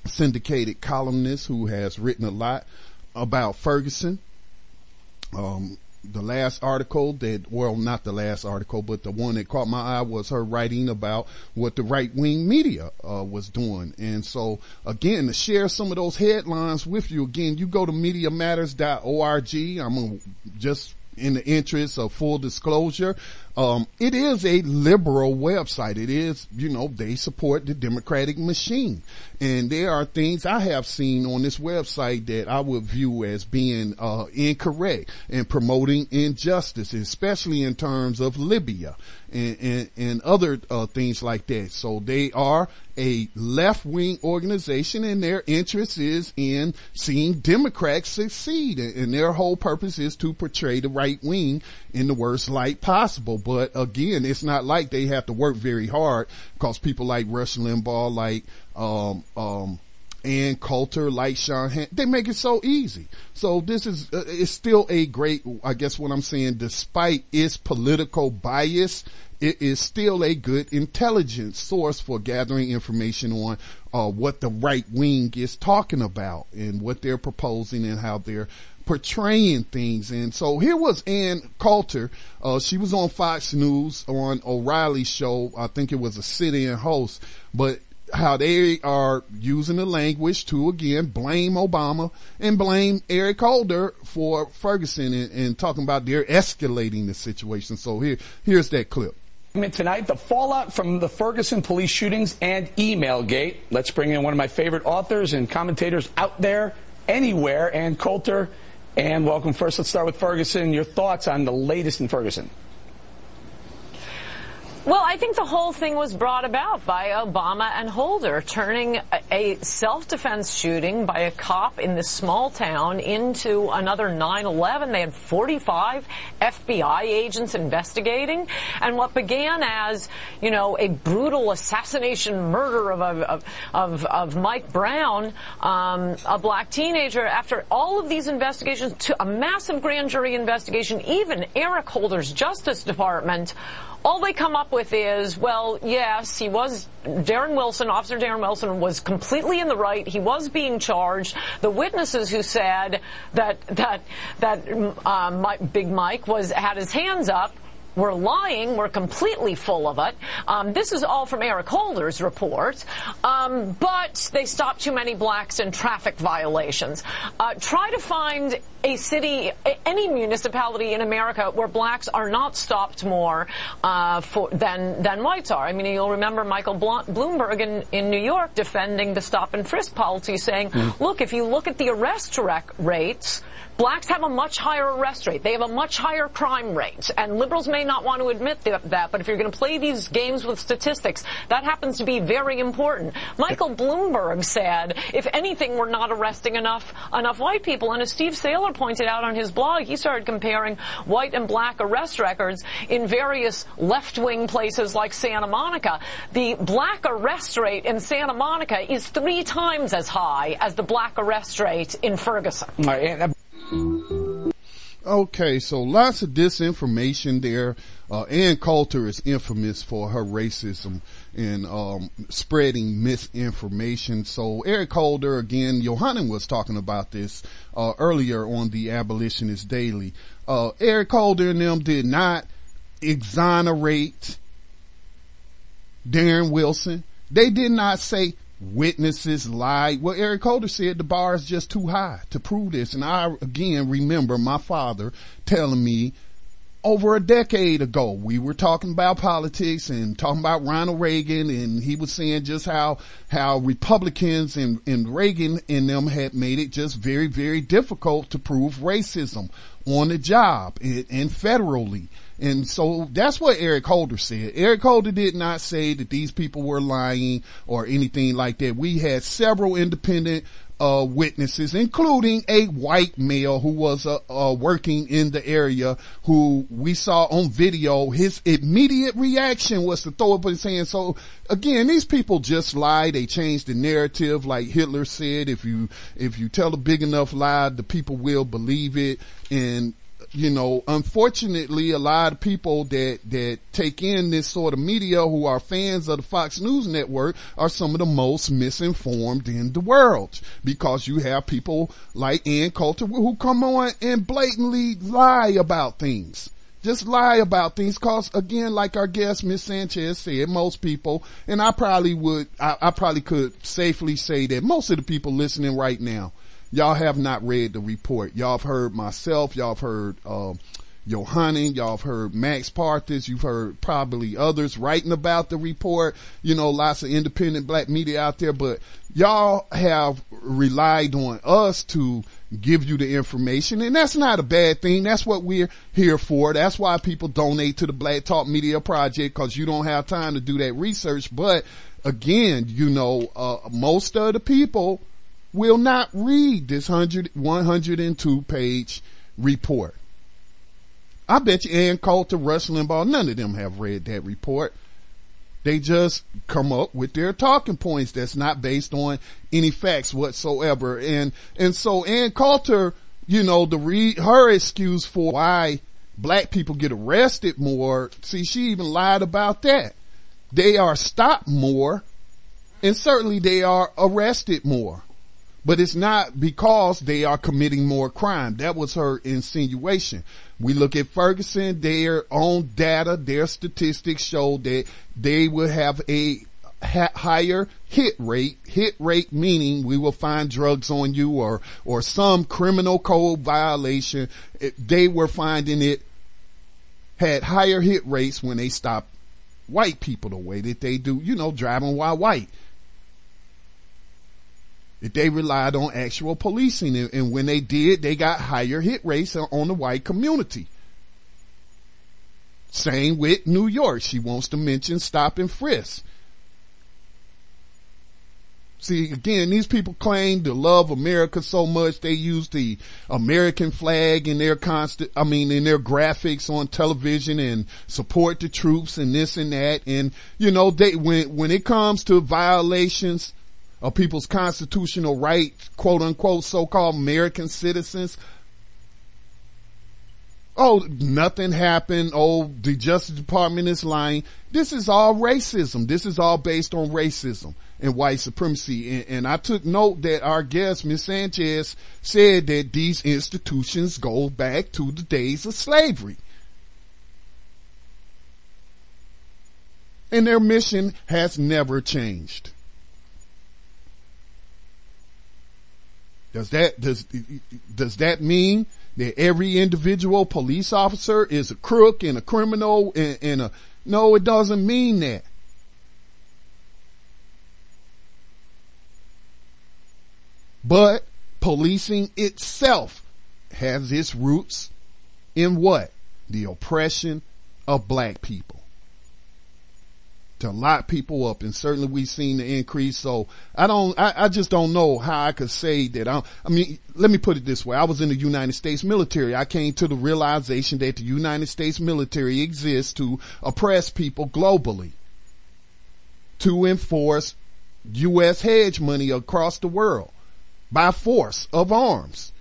[SPEAKER 1] syndicated columnist who has written a lot about Ferguson. Um, the last article that, well, not the last article, but the one that caught my eye was her writing about what the right wing media, uh, was doing. And so again, to share some of those headlines with you, again, you go to mediamatters.org. I'm just in the interest of full disclosure, um, it is a liberal website. It is, you know, they support the democratic machine. And there are things I have seen on this website that I would view as being, uh, incorrect and promoting injustice, especially in terms of Libya and, and, and other, uh, things like that. So they are a left wing organization and their interest is in seeing Democrats succeed and, and their whole purpose is to portray the right wing in the worst light possible. But again, it's not like they have to work very hard because people like Rush Limbaugh, like, um, um, Ann Coulter, like Sean, Han- they make it so easy. So this is, uh, it's still a great, I guess what I'm saying, despite its political bias, it is still a good intelligence source for gathering information on uh, what the right wing is talking about and what they're proposing and how they're portraying things. And so here was Ann Coulter. Uh, she was on Fox News on O'Reilly's show. I think it was a sit-in host, but how they are using the language to again blame Obama and blame Eric Holder for Ferguson and, and talking about they're escalating the situation. So here, here's that clip.
[SPEAKER 3] Tonight, the fallout from the Ferguson police shootings and Emailgate. Let's bring in one of my favorite authors and commentators out there, anywhere, Ann Coulter. And welcome first. Let's start with Ferguson. Your thoughts on the latest in Ferguson?
[SPEAKER 4] Well, I think the whole thing was brought about by Obama and Holder, turning a self-defense shooting by a cop in this small town into another 9-11. They had 45 FBI agents investigating. And what began as, you know, a brutal assassination murder of, of, of, of Mike Brown, um, a black teenager, after all of these investigations, to a massive grand jury investigation, even Eric Holder's Justice Department all they come up with is, well, yes, he was, Darren Wilson, Officer Darren Wilson was completely in the right. He was being charged. The witnesses who said that, that, that, uh, Big Mike was, had his hands up we're lying. We're completely full of it. Um, this is all from Eric Holder's report. Um, but they stopped too many blacks in traffic violations. Uh, try to find a city, any municipality in America where blacks are not stopped more uh, for, than than whites are. I mean, you'll remember Michael Bloomberg in, in New York defending the stop and frisk policy, saying, mm. "Look, if you look at the arrest rates." Blacks have a much higher arrest rate. They have a much higher crime rate. And liberals may not want to admit that, but if you're going to play these games with statistics, that happens to be very important. Michael Bloomberg said, if anything, we're not arresting enough, enough white people. And as Steve Sailer pointed out on his blog, he started comparing white and black arrest records in various left-wing places like Santa Monica. The black arrest rate in Santa Monica is three times as high as the black arrest rate in Ferguson.
[SPEAKER 1] Okay, so lots of disinformation there. Uh, Ann Coulter is infamous for her racism and um, spreading misinformation. So Eric Holder, again, Yohanan was talking about this uh, earlier on the Abolitionist Daily. Uh, Eric Holder and them did not exonerate Darren Wilson. They did not say witnesses lied. Well, Eric Holder said the bar is just too high to prove this. And I again remember my father telling me over a decade ago, we were talking about politics and talking about Ronald Reagan and he was saying just how, how Republicans and, and Reagan and them had made it just very, very difficult to prove racism on the job and, and federally. And so that's what Eric Holder said. Eric Holder did not say that these people were lying or anything like that. We had several independent uh, witnesses, including a white male who was uh, uh, working in the area, who we saw on video. His immediate reaction was to throw up his hand. So again, these people just lie. They change the narrative, like Hitler said. If you if you tell a big enough lie, the people will believe it. And you know, unfortunately, a lot of people that, that take in this sort of media who are fans of the Fox News network are some of the most misinformed in the world because you have people like Ann Coulter who come on and blatantly lie about things. Just lie about things cause again like our guest miss sanchez said most people and i probably would I, I, probably could safely say that most of the people listening right now y'all have not read the report. Y'all have heard myself. Y'all have heard, uh, Yohanan, y'all have heard Max Parthas, you've heard probably others writing about the report, you know, lots of independent black media out there, but y'all have relied on us to give you the information and that's not a bad thing. That's what we're here for. That's why people donate to the Black Talk Media Project because you don't have time to do that research. But again, you know, uh, most of the people will not read this 100, 102 page report. I bet you Ann Coulter, Rush Limbaugh, none of them have read that report. They just come up with their talking points that's not based on any facts whatsoever. And, and so Ann Coulter, you know, the read her excuse for why black people get arrested more. See, she even lied about that. They are stopped more and certainly they are arrested more. But it's not because they are committing more crime. That was her insinuation. We look at Ferguson, their own data, their statistics show that they will have a higher hit rate. Hit rate meaning we will find drugs on you or, or some criminal code violation. They were finding it had higher hit rates when they stopped white people the way that they do, you know, driving while white they relied on actual policing. And, when they did, they got higher hit rates on the white community. Same with New York. She wants to mention stop and frisk. See, again, these people claim to love America so much they use the American flag in their constant, I mean, in their graphics on television and support the troops and this and that. And, you know, they, when, when it comes to violations of people's constitutional rights, quote unquote, so-called American citizens, oh, nothing happened. Oh, the Justice Department is lying. This is all racism. This is all based on racism and white supremacy. And, and I took note that our guest, Ms. Sanchez, said that these institutions go back to the days of slavery. And their mission has never changed. Does that, does, does that mean that every individual police officer is a crook and a criminal and, and a, no, it doesn't mean that. But policing itself has its roots in what? The oppression of black people. To lock people up and certainly we've seen the increase. So I don't, I, I just don't know how I could say that i I mean, let me put it this way. I was in the United States military. I came to the realization that the United States military exists to oppress people globally, to enforce U.S. hegemony across the world by force of arms.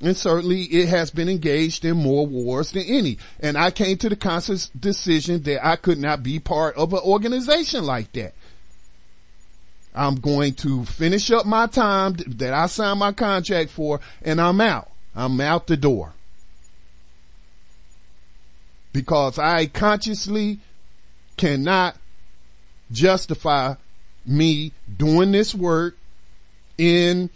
[SPEAKER 1] And certainly it has been engaged in more wars than any. And I came to the conscious decision that I could not be part of an organization like that. I'm going to finish up my time that I signed my contract for and I'm out. I'm out the door. Because I consciously cannot justify me doing this work in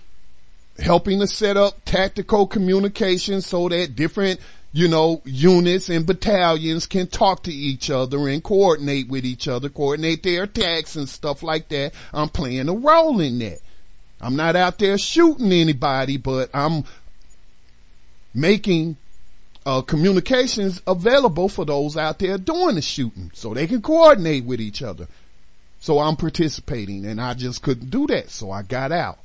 [SPEAKER 1] helping to set up tactical communication so that different, you know, units and battalions can talk to each other and coordinate with each other, coordinate their attacks and stuff like that. I'm playing a role in that. I'm not out there shooting anybody, but I'm making uh, communications available for those out there doing the shooting so they can coordinate with each other. So I'm participating and I just couldn't do that. So I got out.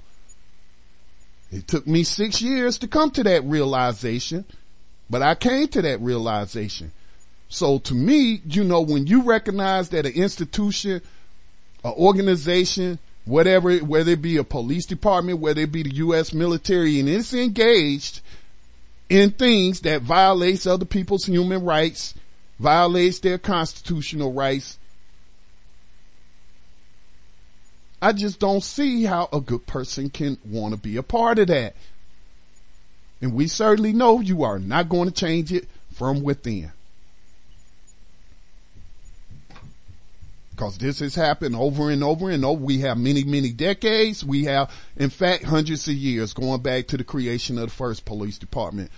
[SPEAKER 1] It took me six years to come to that realization, but I came to that realization. So to me, you know, when you recognize that an institution, an organization, whatever, whether it be a police department, whether it be the U.S. military, and it's engaged in things that violates other people's human rights, violates their constitutional rights, I just don't see how a good person can want to be a part of that. And we certainly know you are not going to change it from within. Cause this has happened over and over and over. We have many, many decades. We have, in fact, hundreds of years going back to the creation of the first police department.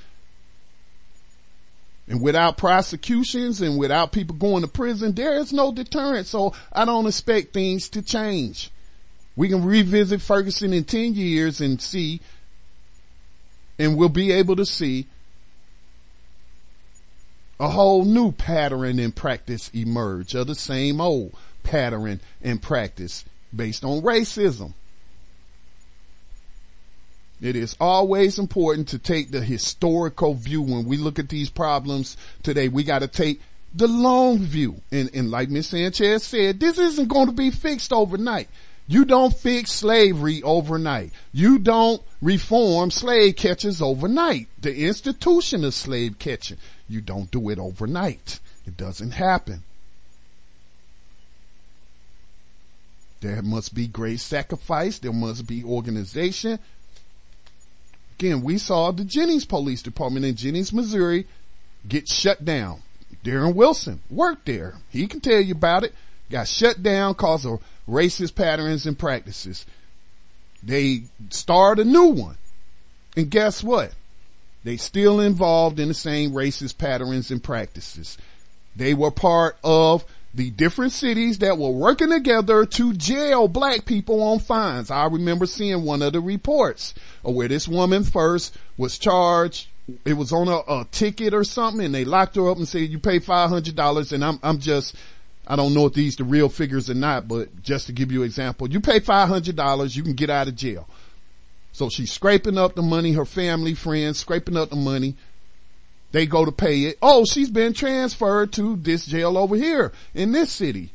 [SPEAKER 1] And without prosecutions and without people going to prison, there is no deterrent. So I don't expect things to change. We can revisit Ferguson in 10 years and see, and we'll be able to see a whole new pattern and practice emerge of the same old pattern and practice based on racism. It is always important to take the historical view when we look at these problems today. We got to take the long view. And, and like Ms. Sanchez said, this isn't going to be fixed overnight. You don't fix slavery overnight. You don't reform slave catchers overnight. The institution of slave catching, you don't do it overnight. It doesn't happen. There must be great sacrifice. There must be organization. Again, we saw the Jennings Police Department in Jennings, Missouri get shut down. Darren Wilson worked there. He can tell you about it. Got shut down cause of racist patterns and practices. They start a new one. And guess what? They still involved in the same racist patterns and practices. They were part of the different cities that were working together to jail black people on fines. I remember seeing one of the reports where this woman first was charged it was on a, a ticket or something and they locked her up and said, you pay $500 and I'm, I'm just, I don't know if these the real figures or not, but just to give you an example, you pay $500, you can get out of jail. So she's scraping up the money, her family, friends, scraping up the money. They go to pay it. Oh, she's been transferred to this jail over here in this city.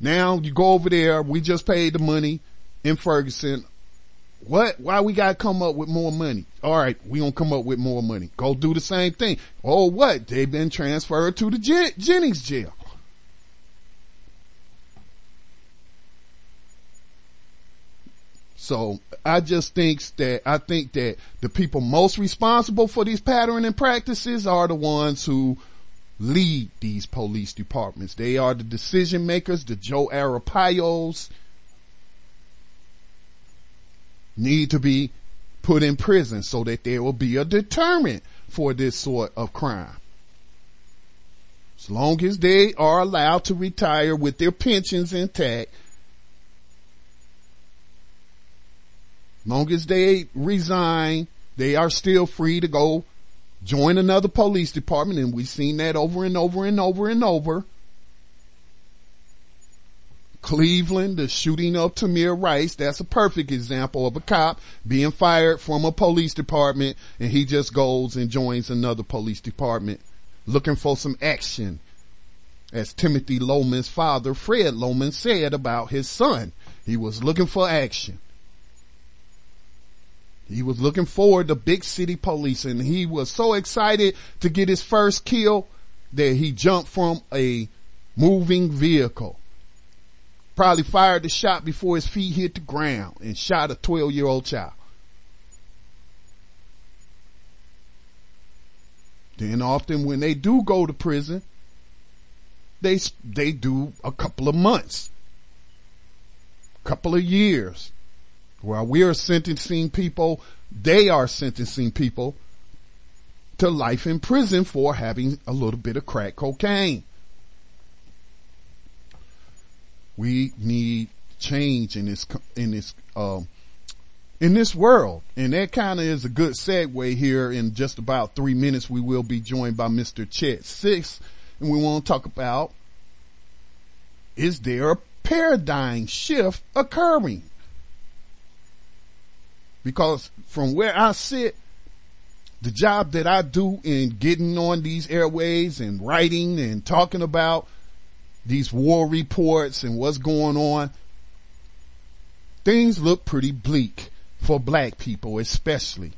[SPEAKER 1] Now you go over there. We just paid the money in Ferguson. What? Why we gotta come up with more money? All right, we gonna come up with more money. Go do the same thing. Oh, what? They've been transferred to the Jen- Jennings jail. So I just think that, I think that the people most responsible for these pattern and practices are the ones who lead these police departments. They are the decision makers, the Joe Arpaio's need to be put in prison so that there will be a deterrent for this sort of crime. As long as they are allowed to retire with their pensions intact, long as they resign, they are still free to go join another police department. And we've seen that over and over and over and over. Cleveland, the shooting of Tamir Rice, that's a perfect example of a cop being fired from a police department and he just goes and joins another police department looking for some action. As Timothy Loehmann's father, Fred Loehmann, said about his son, he was looking for action. He was looking forward to big city police and he was so excited to get his first kill that he jumped from a moving vehicle. Probably fired the shot before his feet hit the ground and shot a 12 year old child. Then often when they do go to prison, they, they do a couple of months, couple of years while we are sentencing people, they are sentencing people to life in prison for having a little bit of crack cocaine. We need change in this, in this, um, in this world. And that kind of is a good segue here. In just about three minutes, we will be joined by Mr. Chet Sisk and we want to talk about is there a paradigm shift occurring? Because from where I sit, the job that I do in getting on these airways and writing and talking about these war reports and what's going on, things look pretty bleak for black people, especially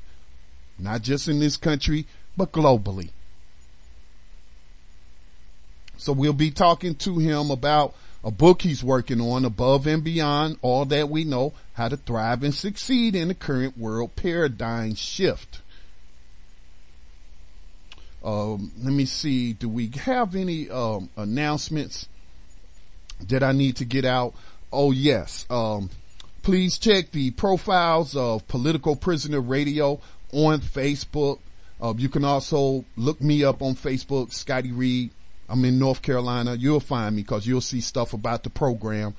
[SPEAKER 1] not just in this country, but globally. So we'll be talking to him about a book he's working on above and beyond all that we know how to thrive and succeed in the current world paradigm shift. Um, let me see. Do we have any um, announcements that I need to get out? Oh yes. Um, please check the profiles of Political Prisoner Radio on Facebook. Uh, you can also look me up on Facebook, Scotty Reed I'm in North Carolina. You'll find me because you'll see stuff about the program.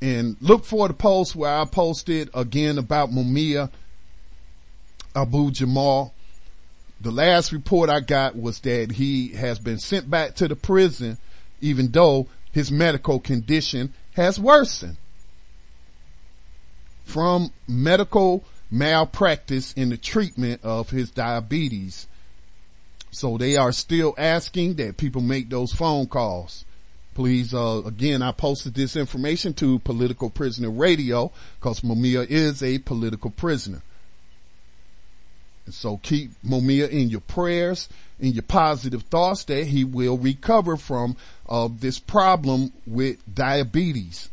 [SPEAKER 1] And look for the post where I posted again about Mumia Abu Jamal. The last report I got was that he has been sent back to the prison even though his medical condition has worsened from medical malpractice in the treatment of his diabetes so they are still asking that people make those phone calls. Please, uh, again, I posted this information to Political Prisoner Radio because Mumia is a political prisoner. And so keep Mumia in your prayers, in your positive thoughts that he will recover from uh, this problem with diabetes.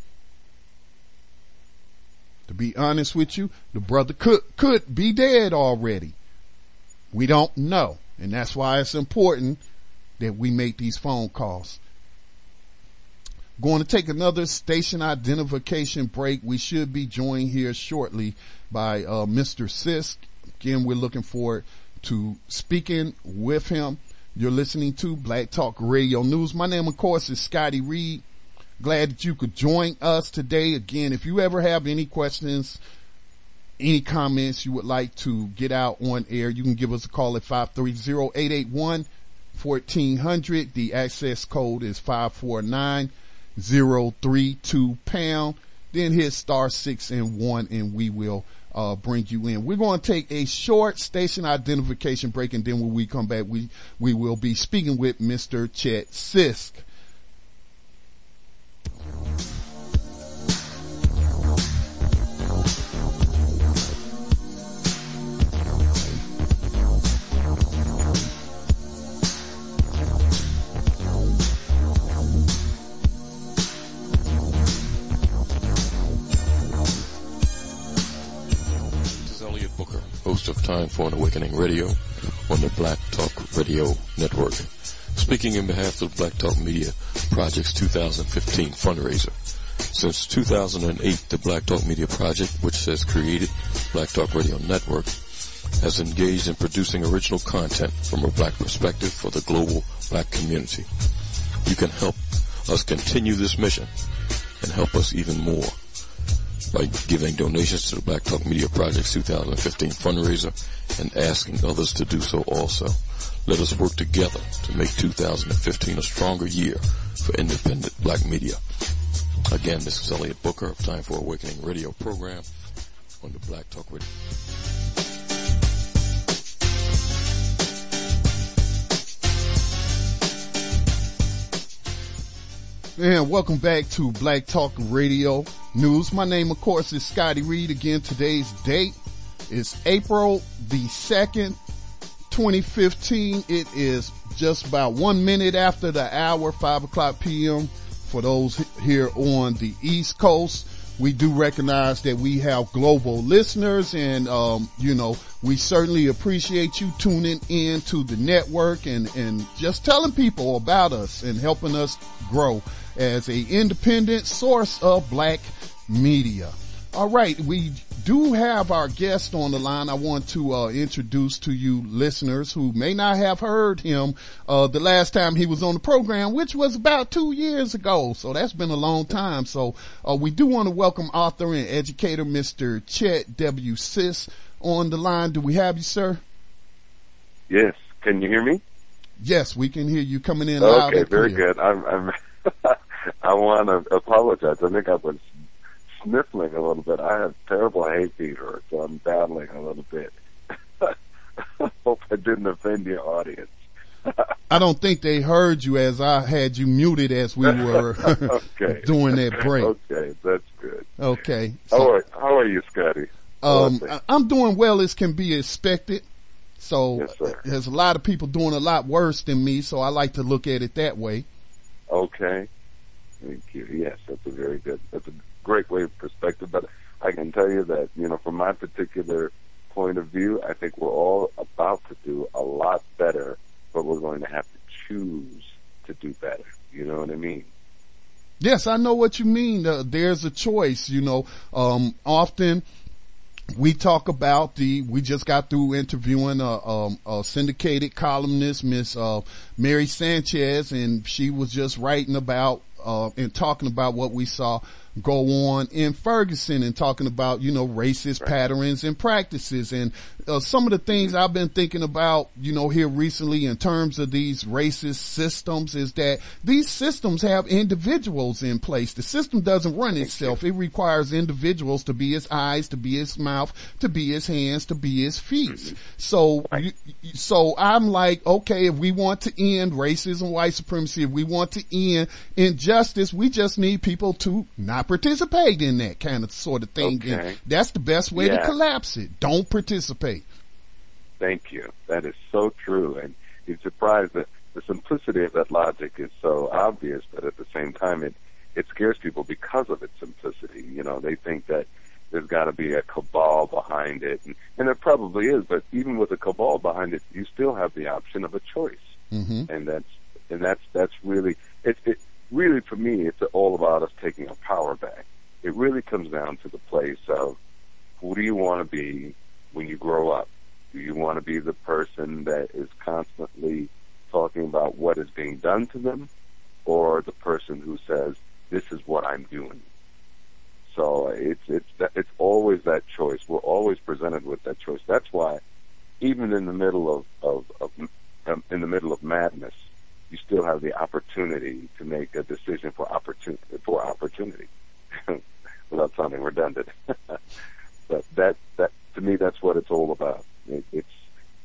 [SPEAKER 1] To be honest with you, the brother could, could be dead already. We don't know. And that's why it's important that we make these phone calls. Going to take another station identification break. We should be joined here shortly by uh, Mr. Sisk. Again, we're looking forward to speaking with him. You're listening to Black Talk Radio News. My name, of course, is Scotty Reed. Glad that you could join us today. Again, if you ever have any questions any comments you would like to get out on air, you can give us a call at 530-881-1400. The access code is 549032 pound. Then hit star six and one and we will uh, bring you in. We're going to take a short station identification break and then when we come back, we, we will be speaking with Mr. Chet Sisk.
[SPEAKER 5] Time for an Awakening Radio on the Black Talk Radio Network. Speaking in behalf of the Black Talk Media Project's 2015 fundraiser. Since 2008, the Black Talk Media Project, which has created Black Talk Radio Network, has engaged in producing original content from a black perspective for the global black community. You can help us continue this mission and help us even more by giving donations to the Black Talk Media Project's 2015 fundraiser and asking others to do so also. Let us work together to make 2015 a stronger year for independent black media. Again, this is Elliot Booker of Time for Awakening radio program on the Black Talk Radio.
[SPEAKER 1] And welcome back to Black Talk Radio News. My name, of course, is Scotty Reed. Again, today's date is April the 2nd, 2015. It is just about one minute after the hour, 5 o'clock p.m. For those here on the East Coast, we do recognize that we have global listeners and, um, you know, we certainly appreciate you tuning in to the network and, and just telling people about us and helping us grow as a independent source of black media. All right, we do have our guest on the line. I want to uh, introduce to you listeners who may not have heard him uh, the last time he was on the program, which was about two years ago. So that's been a long time. So uh, we do want to welcome author and educator Mr. Chet W. Sisk on the line. Do we have you, sir?
[SPEAKER 6] Yes. Can you hear me?
[SPEAKER 1] Yes, we can hear you coming in
[SPEAKER 6] okay,
[SPEAKER 1] loud.
[SPEAKER 6] Okay, very
[SPEAKER 1] clear.
[SPEAKER 6] good. I'm, I'm I want to apologize. I think I was sniffling a little bit. I have terrible hay fever, so I'm battling a little bit. Hope I didn't offend your audience.
[SPEAKER 1] I don't think they heard you as I had you muted as we were
[SPEAKER 6] okay.
[SPEAKER 1] doing that break.
[SPEAKER 6] Okay, that's good.
[SPEAKER 1] Okay.
[SPEAKER 6] So, how, are, how are you, Scotty?
[SPEAKER 1] Um, I'm doing well as can be expected. So
[SPEAKER 6] yes,
[SPEAKER 1] there's a lot of people doing a lot worse than me, so I like to look at it that way.
[SPEAKER 6] Okay. Thank you. Yes, that's a very good, that's a great way of perspective. But I can tell you that, you know, from my particular point of view, I think we're all about to do a lot better, but we're going to have to choose to do better. You know what I mean?
[SPEAKER 1] Yes, I know what you mean. Uh, there's a choice, you know, um, often we talk about the, we just got through interviewing a, um, a syndicated columnist, Miss, uh, Mary Sanchez, and she was just writing about, uh, and talking about what we saw go on in Ferguson and talking about, you know, racist right. patterns and practices. And uh, some of the things I've been thinking about, you know, here recently in terms of these racist systems is that these systems have individuals in place. The system doesn't run itself. It requires individuals to be its eyes, to be its mouth, to be its hands, to be its feet. Mm-hmm. So, right. so I'm like, okay, if we want to end racism, white supremacy, if we want to end injustice, we just need people to not participate in that kind of sort of thing.
[SPEAKER 6] Okay.
[SPEAKER 1] And that's the best way
[SPEAKER 6] yeah.
[SPEAKER 1] to collapse it. Don't participate.
[SPEAKER 6] Thank you. That is so true. And you're surprised that the simplicity of that logic is so obvious, but at the same time, it, it scares people because of its simplicity. You know, they think that there's got to be a cabal behind it, and, and there probably is. But even with a cabal behind it, you still have the option of a choice,
[SPEAKER 1] mm-hmm.
[SPEAKER 6] and that's and that's that's really it. It really for me, it's all about us taking our power back. It really comes down to the place of who do you want to be when you grow up? Do you want to be the person that is constantly talking about what is being done to them, or the person who says, "This is what I'm doing"? So it's it's it's always that choice. We're always presented with that choice. That's why, even in the middle of of, of um, in the middle of madness, you still have the opportunity to make a decision for opportunity for opportunity, without sounding redundant. but that that to me, that's what it's all about. It, it's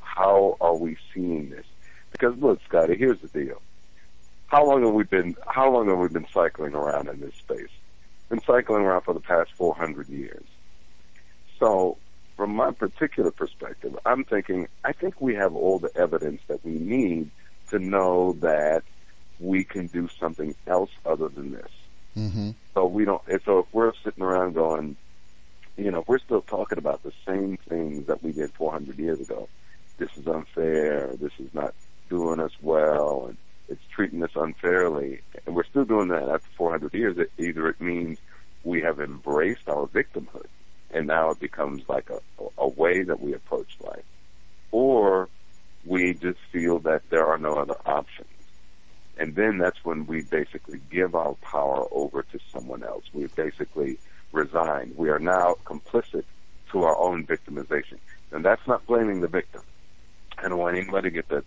[SPEAKER 6] how are we seeing this? Because look, Scotty, here's the deal. How long have we been? How long have we been cycling around in this space? Been cycling around for the past 400 years. So, from my particular perspective, I'm thinking I think we have all the evidence that we need to know that we can do something else other than this.
[SPEAKER 1] Mm-hmm.
[SPEAKER 6] So we don't. So if we're sitting around going, you know, if we're still talking about the same things that we did 400 years ago, this is unfair. This is not doing us well, and it's treating us unfairly, and we're still doing that after 400 years. It, either it means we have embraced our victimhood, and now it becomes like a, a way that we approach life, or we just feel that there are no other options. And then that's when we basically give our power over to someone else. We basically resign. We are now complicit to our own victimization. And that's not blaming the victim. I don't want anybody to get that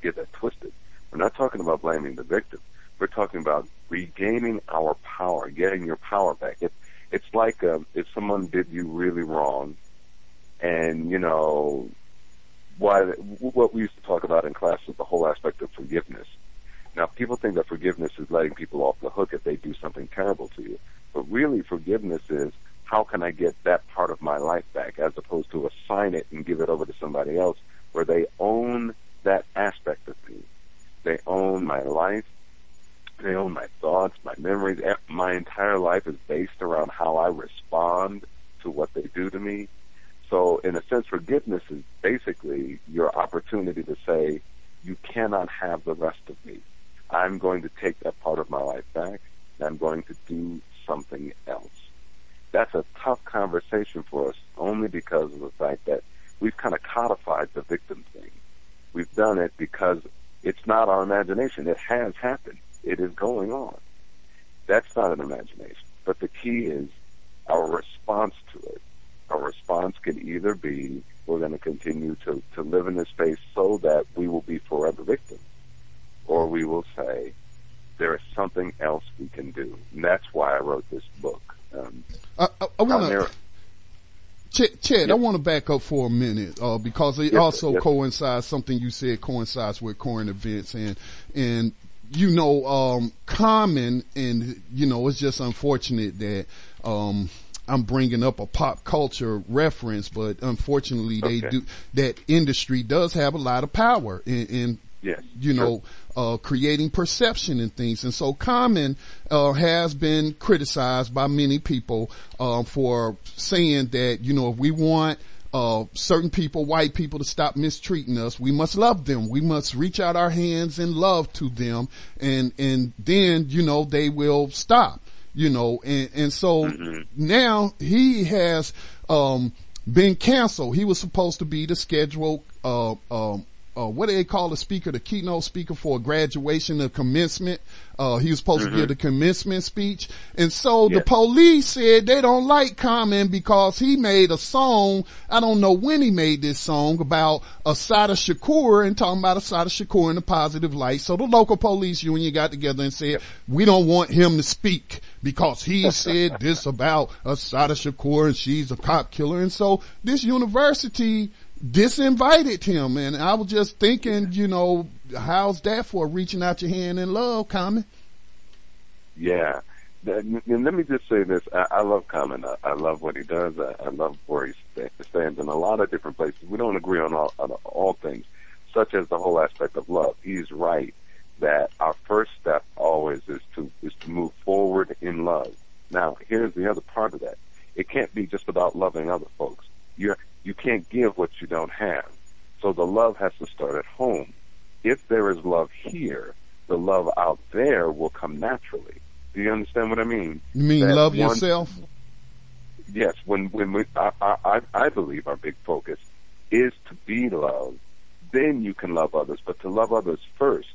[SPEAKER 6] get that twisted. We're not talking about blaming the victim. We're talking about regaining our power, getting your power back. It, it's like uh, if someone did you really wrong, and you know why what we used to talk about in class is the whole aspect of forgiveness. Now, people think that forgiveness is letting people off the hook if they do something terrible to you, but really, forgiveness is how can I get that part of my life back, as opposed to assign it and give it over to somebody else, where they own that aspect of me. They own my life. They own my thoughts, my memories. Eh, my entire life is based around how I respond to what they do to me. So, in a sense, forgiveness is basically your opportunity to say, you cannot have the rest of me. I'm going to take that part of my life back, and I'm going to do something else. That's a tough conversation for us only because of the fact that we've kind of codified the victim thing. We've done it because it's not our imagination. It has happened. It is going on. That's not an imagination. But the key is our response to it. Our response can either be we're going to continue to, to live in this space so that we will be forever victims, or we will say there is something else we can do. And that's why I wrote this book. Um,
[SPEAKER 1] I, I, I want to Chet I want to back up for a minute uh, because it yes, also yes. coincides. Something you said coincides with current events, and and you know, um, Common, and you know, it's just unfortunate that um, I'm bringing up a pop culture reference, but unfortunately, okay. they do that industry does have a lot of power in, in
[SPEAKER 6] Yes.
[SPEAKER 1] You know, uh, creating perception and things. And so Common, uh, has been criticized by many people, uh, for saying that, you know, if we want, uh, certain people, white people to stop mistreating us, we must love them. We must reach out our hands in love to them and, and then, you know, they will stop, you know, and, and so mm-hmm. now he has, um, been canceled. He was supposed to be the scheduled, uh, um, uh, what do they call the speaker, the keynote speaker for a graduation or commencement. Uh, he was supposed mm-hmm. to give the commencement speech. And so the police said they don't like Common because he made a song. I don't know when he made this song about Assata Shakur and talking about Assata Shakur in a positive light. So the local police union got together and said, we don't want him to speak because he said this about Assata Shakur and she's a cop killer. And so this university, disinvited him. And I was just thinking, you know, how's that for reaching out your hand in love, Common?
[SPEAKER 6] Yeah. And let me just say this. I, I love Common. I, I love what he does. I, I love where he stands in a lot of different places. We don't agree on all, on all things, such as the whole aspect of love. He's right that our first step always is to, is to move forward in love. Now, here's the other part of that. It can't be just about loving other folks. You're, you can't give what you don't have. So the love has to start at home. If there is love here, the love out there will come naturally. Do you understand what I mean?
[SPEAKER 1] You mean that love one, yourself?
[SPEAKER 6] Yes. When when we, I, I I believe our big focus is to be loved. Then you can love others, but to love others first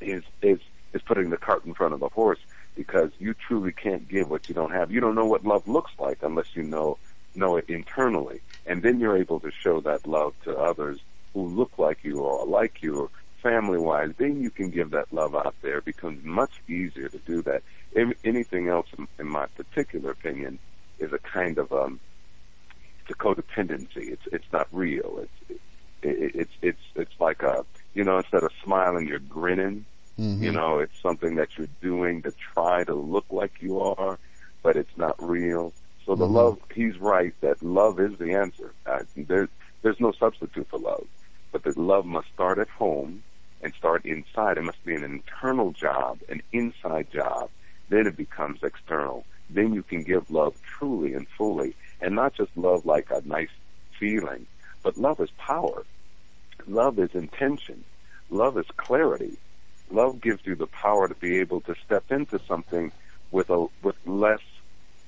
[SPEAKER 6] is is is putting the cart in front of the horse. because you truly can't give what you don't have. You don't know what love looks like unless you know know it internally, and then you're able to show that love to others who look like you or like you or family wise. Then you can give that love out there. It becomes much easier to do that. Anything else, in, in my particular opinion, is a kind of um, it's a codependency. It's it's not real. It's it, it's it's it's like a you know instead of smiling you're grinning.
[SPEAKER 1] Mm-hmm.
[SPEAKER 6] You know, it's something that you're doing to try to look like you are, but it's not real. So the
[SPEAKER 1] Mhm.
[SPEAKER 6] love, he's right that love is the answer. Uh, there, there's no substitute for love, but the love must start at home and start inside. It must be an internal job, an inside job. Then it becomes external. Then you can give love truly and fully, and not just love like a nice feeling, but love is power. Love is intention. Love is clarity. Love gives you the power to be able to step into something with a with less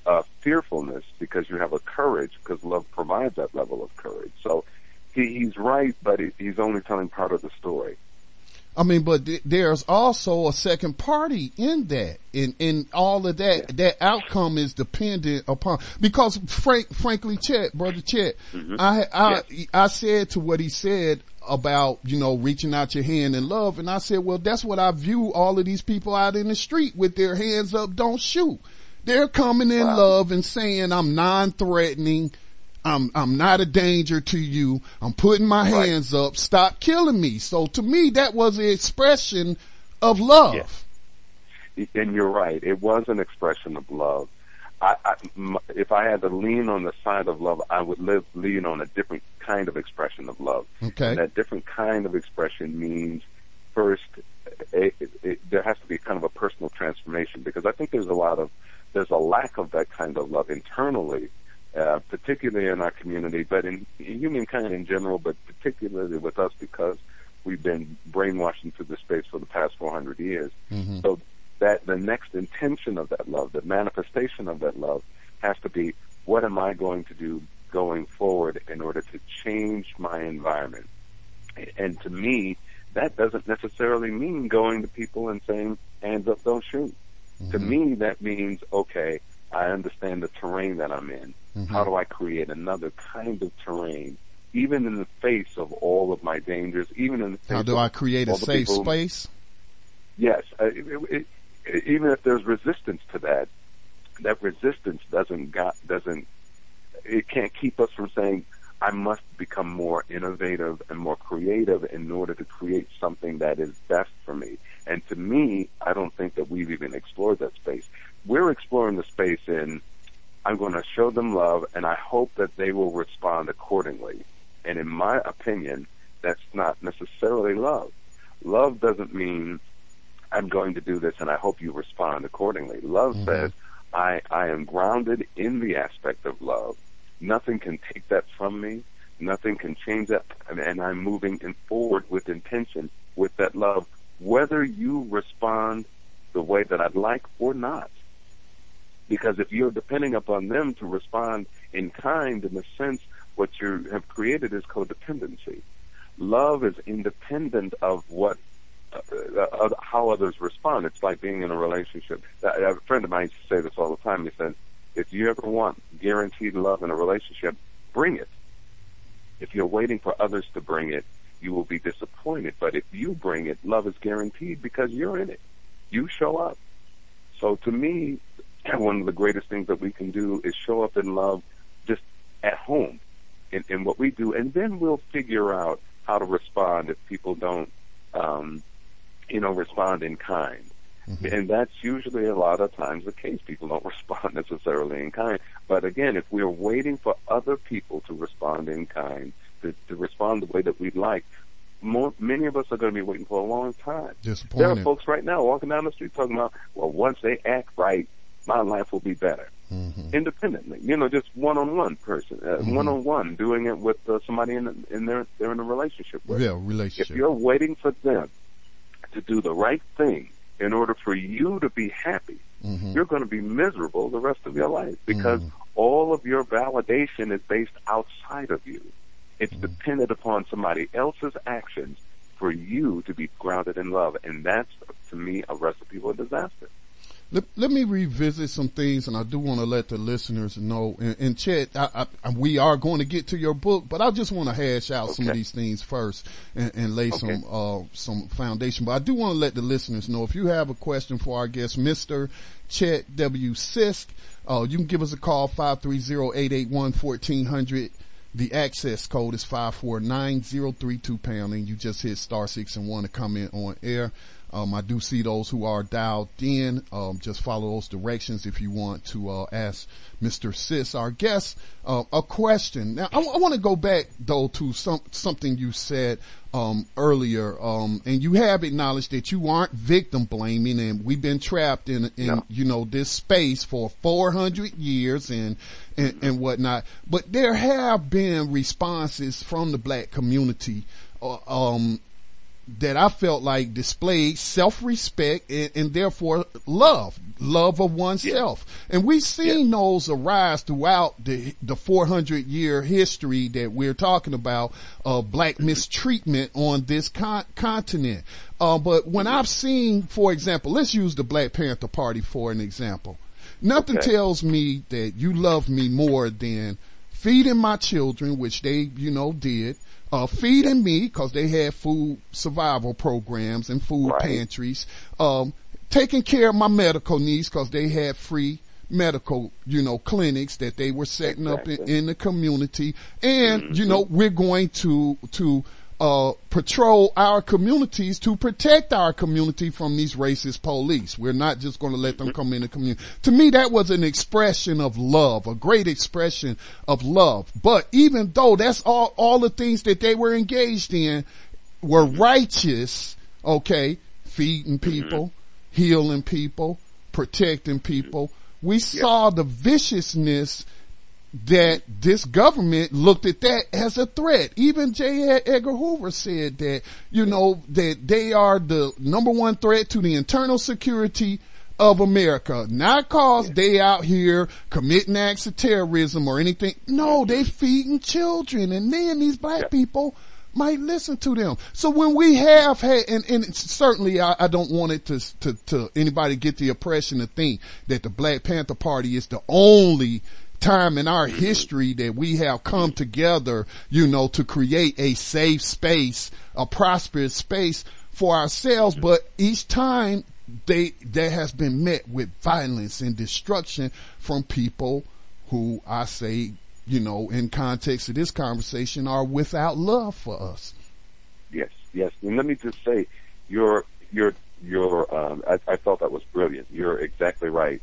[SPEAKER 6] uh, fearfulness because you have a courage because love provides that level of courage. So he, he's right, but he, he's only telling part of the story.
[SPEAKER 1] I mean, but th- there's also a second party in that, in in all of that. That outcome is dependent upon because, frank, frankly, Chet, brother Chet, I I I said to what he said about you know reaching out your hand in love, and I said, well, that's what I view all of these people out in the street with their hands up, don't shoot. They're coming in
[SPEAKER 6] Wow.
[SPEAKER 1] love and saying, I'm non-threatening. I'm, I'm not a danger to you. I'm putting my
[SPEAKER 6] Right.
[SPEAKER 1] hands up. Stop killing me. So to me, that was an expression of love.
[SPEAKER 6] Yes. And you're right. It was an expression of love. I, I, if I had to lean on the side of love, I would live, lean on a different kind of expression of love.
[SPEAKER 1] Okay.
[SPEAKER 6] And that different kind of expression means first, it, it, it, there has to be kind of a personal transformation because I think there's a lot of, there's a lack of that kind of love internally, uh, particularly in our community, but in, in humankind in general, but particularly with us because we've been brainwashed into this space for the past 400 years.
[SPEAKER 1] Mhm.
[SPEAKER 6] So that the next intention of that love, the manifestation of that love, has to be what am I going to do going forward in order to change my environment? And to me, that doesn't necessarily mean going to people and saying, hands up, don't shoot. To me, that means, okay, I understand the terrain that I'm in. How do I create another kind of terrain, even in the face of all of my dangers, even in the face
[SPEAKER 1] How do I create a safe
[SPEAKER 6] people-
[SPEAKER 1] space?
[SPEAKER 6] Yes, uh, it, it, even if there's resistance to that, that resistance doesn't got doesn't it can't keep us from saying I must become more innovative and more creative in order to create something that is best for me. And to me, I don't think that we've even explored that space. We're exploring the space in I'm going to show them love and I hope that they will respond accordingly. And in my opinion, that's not necessarily love. Love doesn't mean I'm going to do this and I hope you respond accordingly. Love mm-hmm. says, I, I am grounded in the aspect of love. Nothing can take that from me. Nothing can change that. And, I'm moving in forward with intention with that love, whether you respond the way that I'd like or not. Because if you're depending upon them to respond in kind, in a sense, what you have created is codependency. Love is independent of what uh, uh, how others respond. It's like being in a relationship. A friend of mine used to say this all the time. He said, if you ever want guaranteed love in a relationship, bring it. If you're waiting for others to bring it, you will be disappointed. But if you bring it, love is guaranteed because you're in it. You show up. So to me, one of the greatest things that we can do is show up in love just at home in, in what we do, and then we'll figure out how to respond if people don't, um, you know, respond in kind. And that's usually a lot of times the case. People don't respond necessarily in kind. But again, if we're waiting for other people to respond in kind, to, to respond the way that we'd like, more, many of us are going to be waiting for a long time. There are folks right now walking down the street talking about, well, once they act right, my life will be better.
[SPEAKER 1] Mhm.
[SPEAKER 6] Independently, you know, just one-on-one person, uh,
[SPEAKER 1] Mhm.
[SPEAKER 6] one-on-one, doing it with uh, somebody in in their they're in a relationship with.
[SPEAKER 1] Yeah,
[SPEAKER 6] If
[SPEAKER 1] relationship.
[SPEAKER 6] you're waiting for them to do the right thing in order for you to be happy,
[SPEAKER 1] Mhm.
[SPEAKER 6] you're going to be miserable the rest of your life because
[SPEAKER 1] Mhm.
[SPEAKER 6] all of your validation is based outside of you. It's dependent upon somebody else's actions for you to be grounded in love, and that's to me a recipe for disaster.
[SPEAKER 1] Let, let me revisit some things, and I do want to let the listeners know. And, and Chet, I, I, we are going to get to your book, but I just want to hash out okay. some of these things first and, and lay okay. some uh, some foundation. But I do want to let the listeners know if you have a question for our guest, Mister Chet W. Sisk, uh, you can give us a call five three zero eight eight one fourteen hundred. The access code is 549032 pound and you just hit star six and one to come in on air. Um, I do see those who are dialed in. Um, just follow those directions if you want to uh, ask Mr. Sisk, our guest, uh, a question. Now, I, I want to go back though to some something you said um, earlier, um, and you have acknowledged that you aren't victim blaming, and we've been trapped in, in no. you know this space for 400 years and, and and whatnot. But there have been responses from the black community uh, um, that I felt like displayed self-respect and, and therefore love, love of oneself. Yeah. And we've seen yeah. those arise throughout the, the 400 year history that we're talking about of black mistreatment on this con- continent. Uh, but when I've seen, for example, let's use the Black Panther Party for an example. Nothing okay. tells me that you love me more than feeding my children, which they, you know, did, uh, feeding me because they had food survival programs and food right. pantries, um, taking care of my medical needs because they had free medical, you know, clinics that they were setting exactly. up in, in, the community. And, mm-hmm. you know, we're going to, to, uh, patrol our communities to protect our community from these racist police. We're not just going to let them come in the community. To me, that was an expression of love, a great expression of love. But even though that's all, all the things that they were engaged in were righteous, okay, feeding people, healing people, protecting people, we saw the viciousness that this government looked at that as a threat. Even J. Edgar Hoover said that, you know, that they are the number one threat to the internal security of America. Not cause they out here committing acts of terrorism or anything. No, they feeding children and then these black people might listen to them. So when we have had, and, and certainly I, I, don't want it to, to, to anybody get the impression to think that the Black Panther Party is the only time in our history that we have come together, you know, to create a safe space, a prosperous space for ourselves. But each time they, that has been met with violence and destruction from people who I say, you know, in context of this conversation are without love for us.
[SPEAKER 6] Yes, yes. And let me just say, your, your, your, um, I, I thought that was brilliant. You're exactly right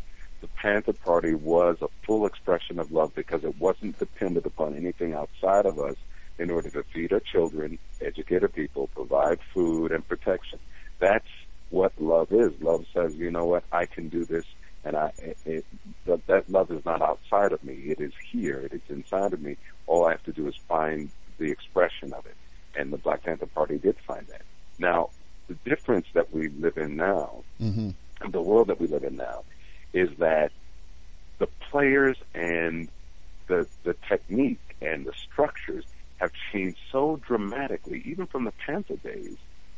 [SPEAKER 6] Panther Party was a full expression of love because it wasn't dependent upon anything outside of us in order to feed our children, educate our people, provide food and protection. That's what love is. Love says, you know what, I can do this, and I it, it, that, that love is not outside of me. It is here. It is inside of me. All I have to do is find the expression of it, and the Black Panther Party did find that. Now, the difference that we live in now, mm-hmm. the world that we live in now, is that the players and the the technique and the structures have changed so dramatically, even from the Panther days,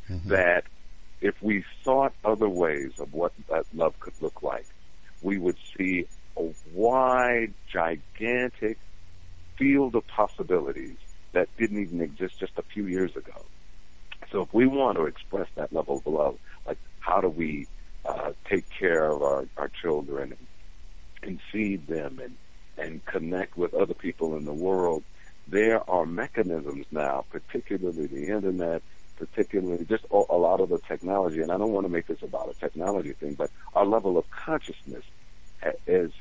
[SPEAKER 6] mm-hmm. that if we sought other ways of what that love could look like, we would see a wide, gigantic field of possibilities that didn't even exist just a few years ago. So if we want to express that level of love, like how do we uh, take care of our, our children and, and feed them and, and connect with other people in the world, there are mechanisms now, particularly the internet, particularly just a, a lot of the technology, and I don't want to make this about a technology thing, but our level of consciousness is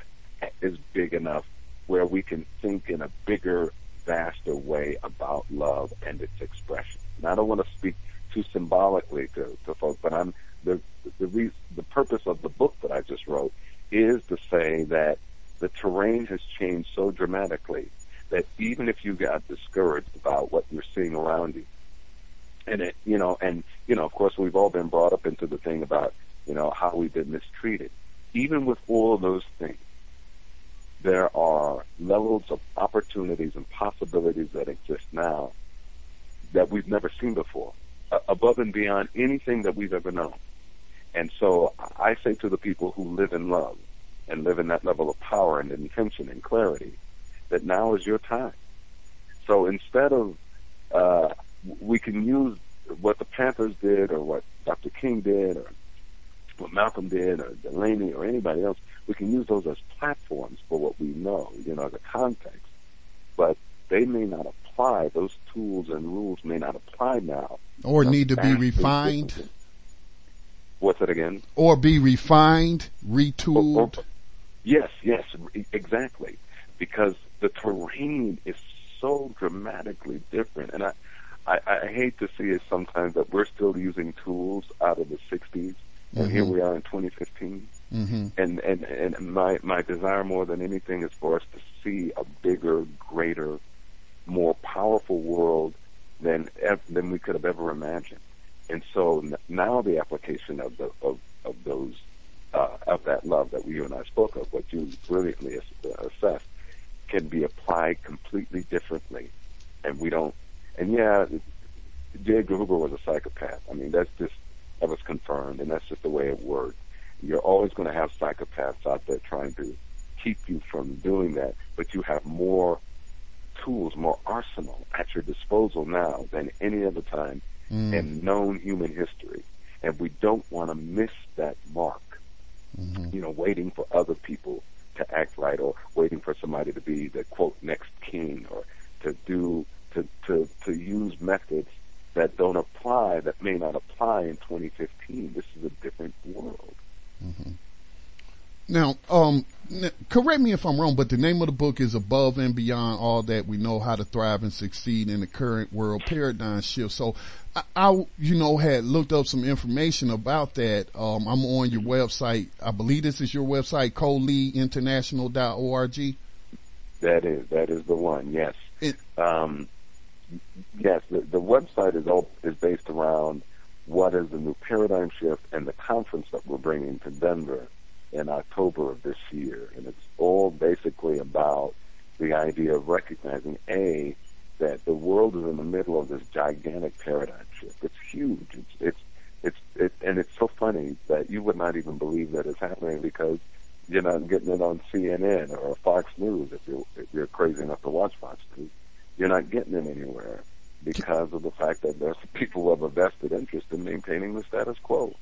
[SPEAKER 6] is big enough where we can think in a bigger, vaster way about love and its expression. And I don't want to speak too symbolically to, to folks, but I'm the the the purpose of the book that I just wrote is to say that the terrain has changed so dramatically that even if you got discouraged about what you're seeing around you, and it, you know, and you know, of course, we've all been brought up into the thing about you know how we've been mistreated. Even with all of those things, there are levels of opportunities and possibilities that exist now that we've never seen before, above and beyond anything that we've ever known. And so I say to the people who live in love and live in that level of power and intention and clarity that now is your time. So instead of, uh, we can use what the Panthers did or what Dr. King did or what Malcolm did or Delany or anybody else, we can use those as platforms for what we know, you know, as a context. But they may not apply, those tools and rules may not apply now.
[SPEAKER 1] Or need to be refined.
[SPEAKER 6] What's it again?
[SPEAKER 1] Or be refined, retooled. Or, or,
[SPEAKER 6] yes, yes, exactly. Because the terrain is so dramatically different. And I, I, I hate to see it sometimes that we're still using tools out of the 60s and mm-hmm. here we are in 2015. Mm-hmm. And, and, and my, my desire more than anything is for us to see a bigger, greater, more powerful world than, than we could have ever imagined. And so now the application of the, of, of those, uh, of that love that you and I spoke of, what you brilliantly assessed, can be applied completely differently. And we don't, and yeah, J. Edgar Hoover was a psychopath. I mean, that's just that was confirmed, and that's just the way it worked. You're always going to have psychopaths out there trying to keep you from doing that, but you have more tools, more arsenal at your disposal now than any other time mm. in known human history. And we don't want to miss that mark. Mm-hmm. You know, waiting for other people to act right or waiting for somebody to be the quote next king or to do to to to use methods that don't apply, that may not apply in 2015. This is a different world.
[SPEAKER 1] Mm-hmm. Now, um, correct me if I'm wrong, but the name of the book is Above and Beyond All That We Know How to Thrive and Succeed in the Current World Paradigm Shift. So I, I you know, had looked up some information about that. Um, I'm on your website. I believe this is your website, coleeinternational.org.
[SPEAKER 6] That is, that is the one. Yes. It, um, yes, the, the website is all, is based around what is the new paradigm shift and the conference that we're bringing to Denver in October of this year, and it's all basically about the idea of recognizing a that the world is in the middle of this gigantic paradigm shift. It's huge. It's it's it's it, and it's so funny that you would not even believe that it's happening because you're not getting it on CNN or Fox News if you're if you're crazy enough to watch Fox News you're not getting it anywhere because of the fact that there's people who have a vested interest in maintaining the status quo.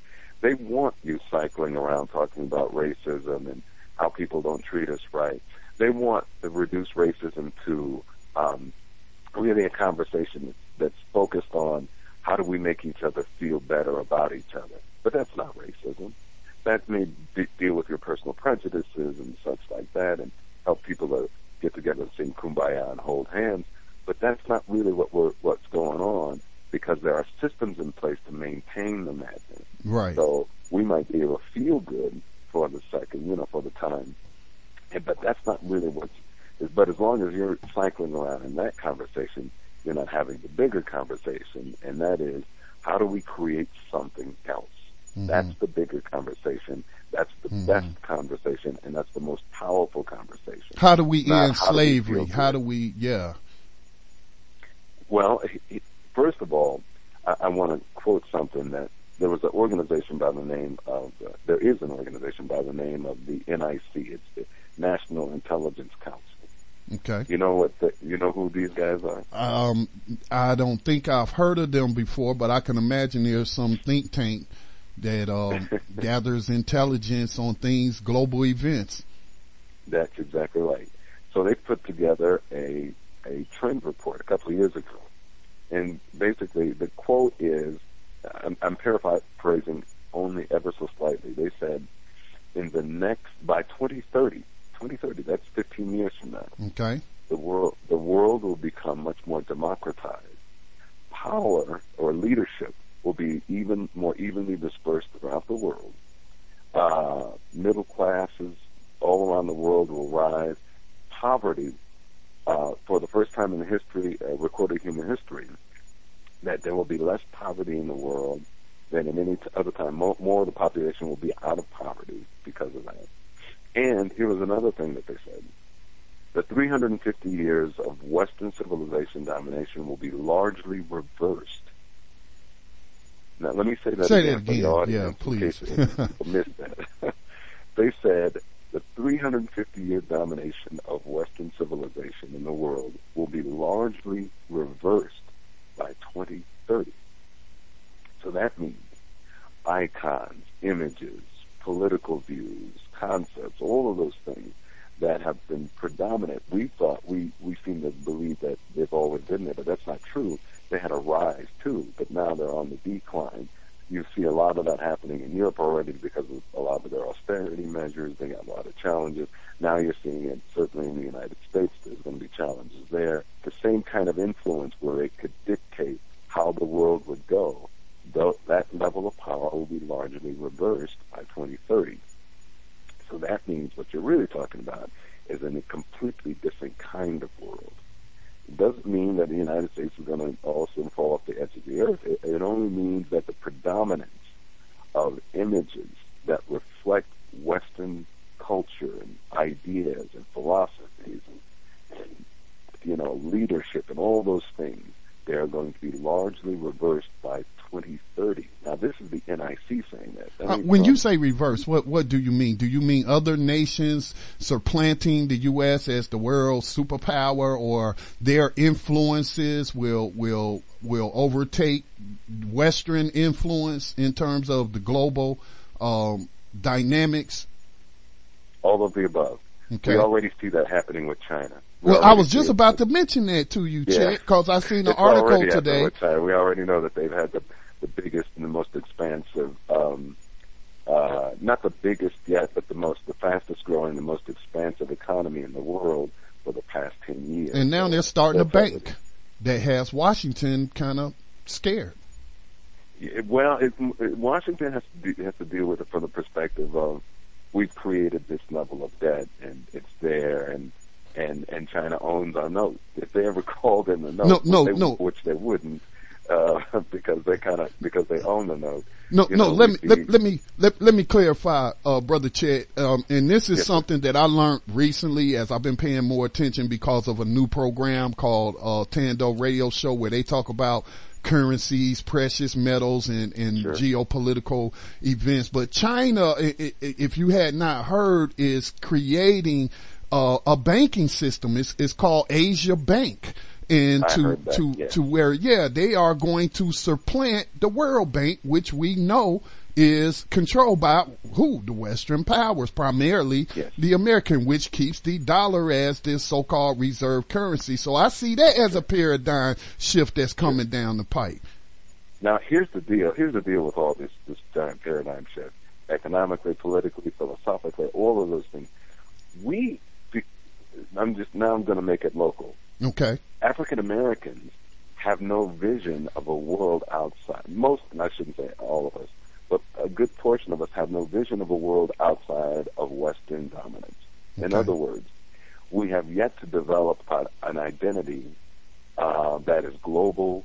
[SPEAKER 6] They want you cycling around talking about racism and how people don't treat us right. They want to reduce racism to um, really a conversation that's focused on how do we make each other feel better about each other. But that's not racism. That may de- deal with your personal prejudices and such like that and help people to get together and sing kumbaya and hold hands. But that's not really what we're, what's going on because there are systems in place to maintain the madness.
[SPEAKER 1] Right.
[SPEAKER 6] So we might be able to feel good for the second, you know, for the time. But that's not really what's, but as long as you're cycling around in that conversation, you're not having the bigger conversation, and that is, how do we create something else? Mm-hmm. That's the bigger conversation. That's the mm-hmm. best conversation, and that's the most powerful conversation.
[SPEAKER 1] How do we end slavery? how do we, yeah.
[SPEAKER 6] Well, first of all, I, I want to quote something that there was an organization by the name of, uh, there is an organization by the name of the NIC. It's the National Intelligence Council.
[SPEAKER 1] Okay.
[SPEAKER 6] You know what? The, you know who these guys are?
[SPEAKER 1] Um, I don't think I've heard of them before, but I can imagine there's some think tank that um, gathers intelligence on things, global events.
[SPEAKER 6] That's exactly right. So they put together a a trend report a couple of years ago, and basically the quote is, I'm, I'm paraphrasing only ever so slightly. They said, in the next by 2030, 2030, that's 15 years from now.
[SPEAKER 1] Okay.
[SPEAKER 6] The world the world will become much more democratized. Power or leadership will be even more evenly dispersed throughout the world. Uh, middle classes all around the world will rise. Poverty uh, for the first time in the history, uh, recorded human history, that there will be less poverty in the world than in any other time. More, more of the population will be out of poverty because of that. And here was another thing that they said. The 350 years of Western civilization domination will be largely reversed. Now, let me say that
[SPEAKER 1] Say
[SPEAKER 6] again,
[SPEAKER 1] that
[SPEAKER 6] for the audience
[SPEAKER 1] Yeah,
[SPEAKER 6] in case
[SPEAKER 1] please.
[SPEAKER 6] missed that. they said the 350 year domination of Western civilization in the world will be largely reversed by 2030. So that means icons, images, political views, concepts, all of those things that have been predominant. We thought we we seem to believe that they've always been there, but that's not true. They had a rise too, but now they're on the decline. You see a lot of that happening in Europe already because of a lot of their austerity measures. They got a lot of challenges. Now you're seeing it certainly in the United States. There's going to be challenges there. The same kind of influence where it could dictate how the world would go. Though that level of power will be largely reversed by 2030. So that means what you're really talking about is in a completely different kind of world. Doesn't mean that the United States is going to all of a sudden fall off the edge of the earth. It, it only means that the predominance of images that reflect Western culture and ideas and philosophies and, and you know leadership and all those things, they are going to be largely reversed by 2030. Now, this is the NIC saying that. that
[SPEAKER 1] Uh, when you say reverse, what what do you mean? Do you mean other nations supplanting the U.S. as the world superpower, or their influences will will will overtake Western influence in terms of the global um, dynamics?
[SPEAKER 6] all of the above.
[SPEAKER 1] Okay.
[SPEAKER 6] We already see that happening with China. We
[SPEAKER 1] Well, I was just
[SPEAKER 6] it
[SPEAKER 1] about to mention that to you,
[SPEAKER 6] Yeah.
[SPEAKER 1] Chet, because I seen an
[SPEAKER 6] It's
[SPEAKER 1] article today.
[SPEAKER 6] We already know that they've had the, the biggest and the most expansive, um, uh, not the biggest yet, but the most, the fastest growing, the most expansive economy in the world for the past 10 years.
[SPEAKER 1] And now
[SPEAKER 6] So
[SPEAKER 1] they're starting a bank that has Washington kind of scared.
[SPEAKER 6] Yeah, Well, it, it, Washington has to, do, has to deal with it from the perspective of we've created this level of debt and it's there and and China owns our note. If they ever called in the note,
[SPEAKER 1] No,
[SPEAKER 6] which
[SPEAKER 1] no,
[SPEAKER 6] they,
[SPEAKER 1] no.
[SPEAKER 6] which they wouldn't, uh, because they kind of because they own the note.
[SPEAKER 1] No,
[SPEAKER 6] you
[SPEAKER 1] no.
[SPEAKER 6] know,
[SPEAKER 1] let me let, let me let, let me clarify, uh, brother Chet. Um, and this is
[SPEAKER 6] Yes, sir.
[SPEAKER 1] something that I learned recently as I've been paying more attention because of a new program called uh, Tando Radio Show where they talk about currencies, precious metals, and and
[SPEAKER 6] Sure.
[SPEAKER 1] geopolitical events. But China, if you had not heard, is creating uh, a banking system. It's it's called Asia Bank. And
[SPEAKER 6] I
[SPEAKER 1] to
[SPEAKER 6] that,
[SPEAKER 1] to
[SPEAKER 6] yes.
[SPEAKER 1] to where yeah they are going to supplant the World Bank, which we know is controlled by who the Western powers, primarily
[SPEAKER 6] Yes.
[SPEAKER 1] the American, which keeps the dollar as this so-called reserve currency. So I see that as a paradigm shift that's coming down the pipe.
[SPEAKER 6] Now, here's the deal. Here's the deal with all this this giant paradigm shift, economically, politically, philosophically, all of those things. We, I'm just now. I'm going to make it local.
[SPEAKER 1] Okay,
[SPEAKER 6] African Americans have no vision of a world outside. Most, and I shouldn't say all of us, but a good portion of us have no vision of a world outside of Western dominance. In other words, we have yet to develop an identity uh, that is global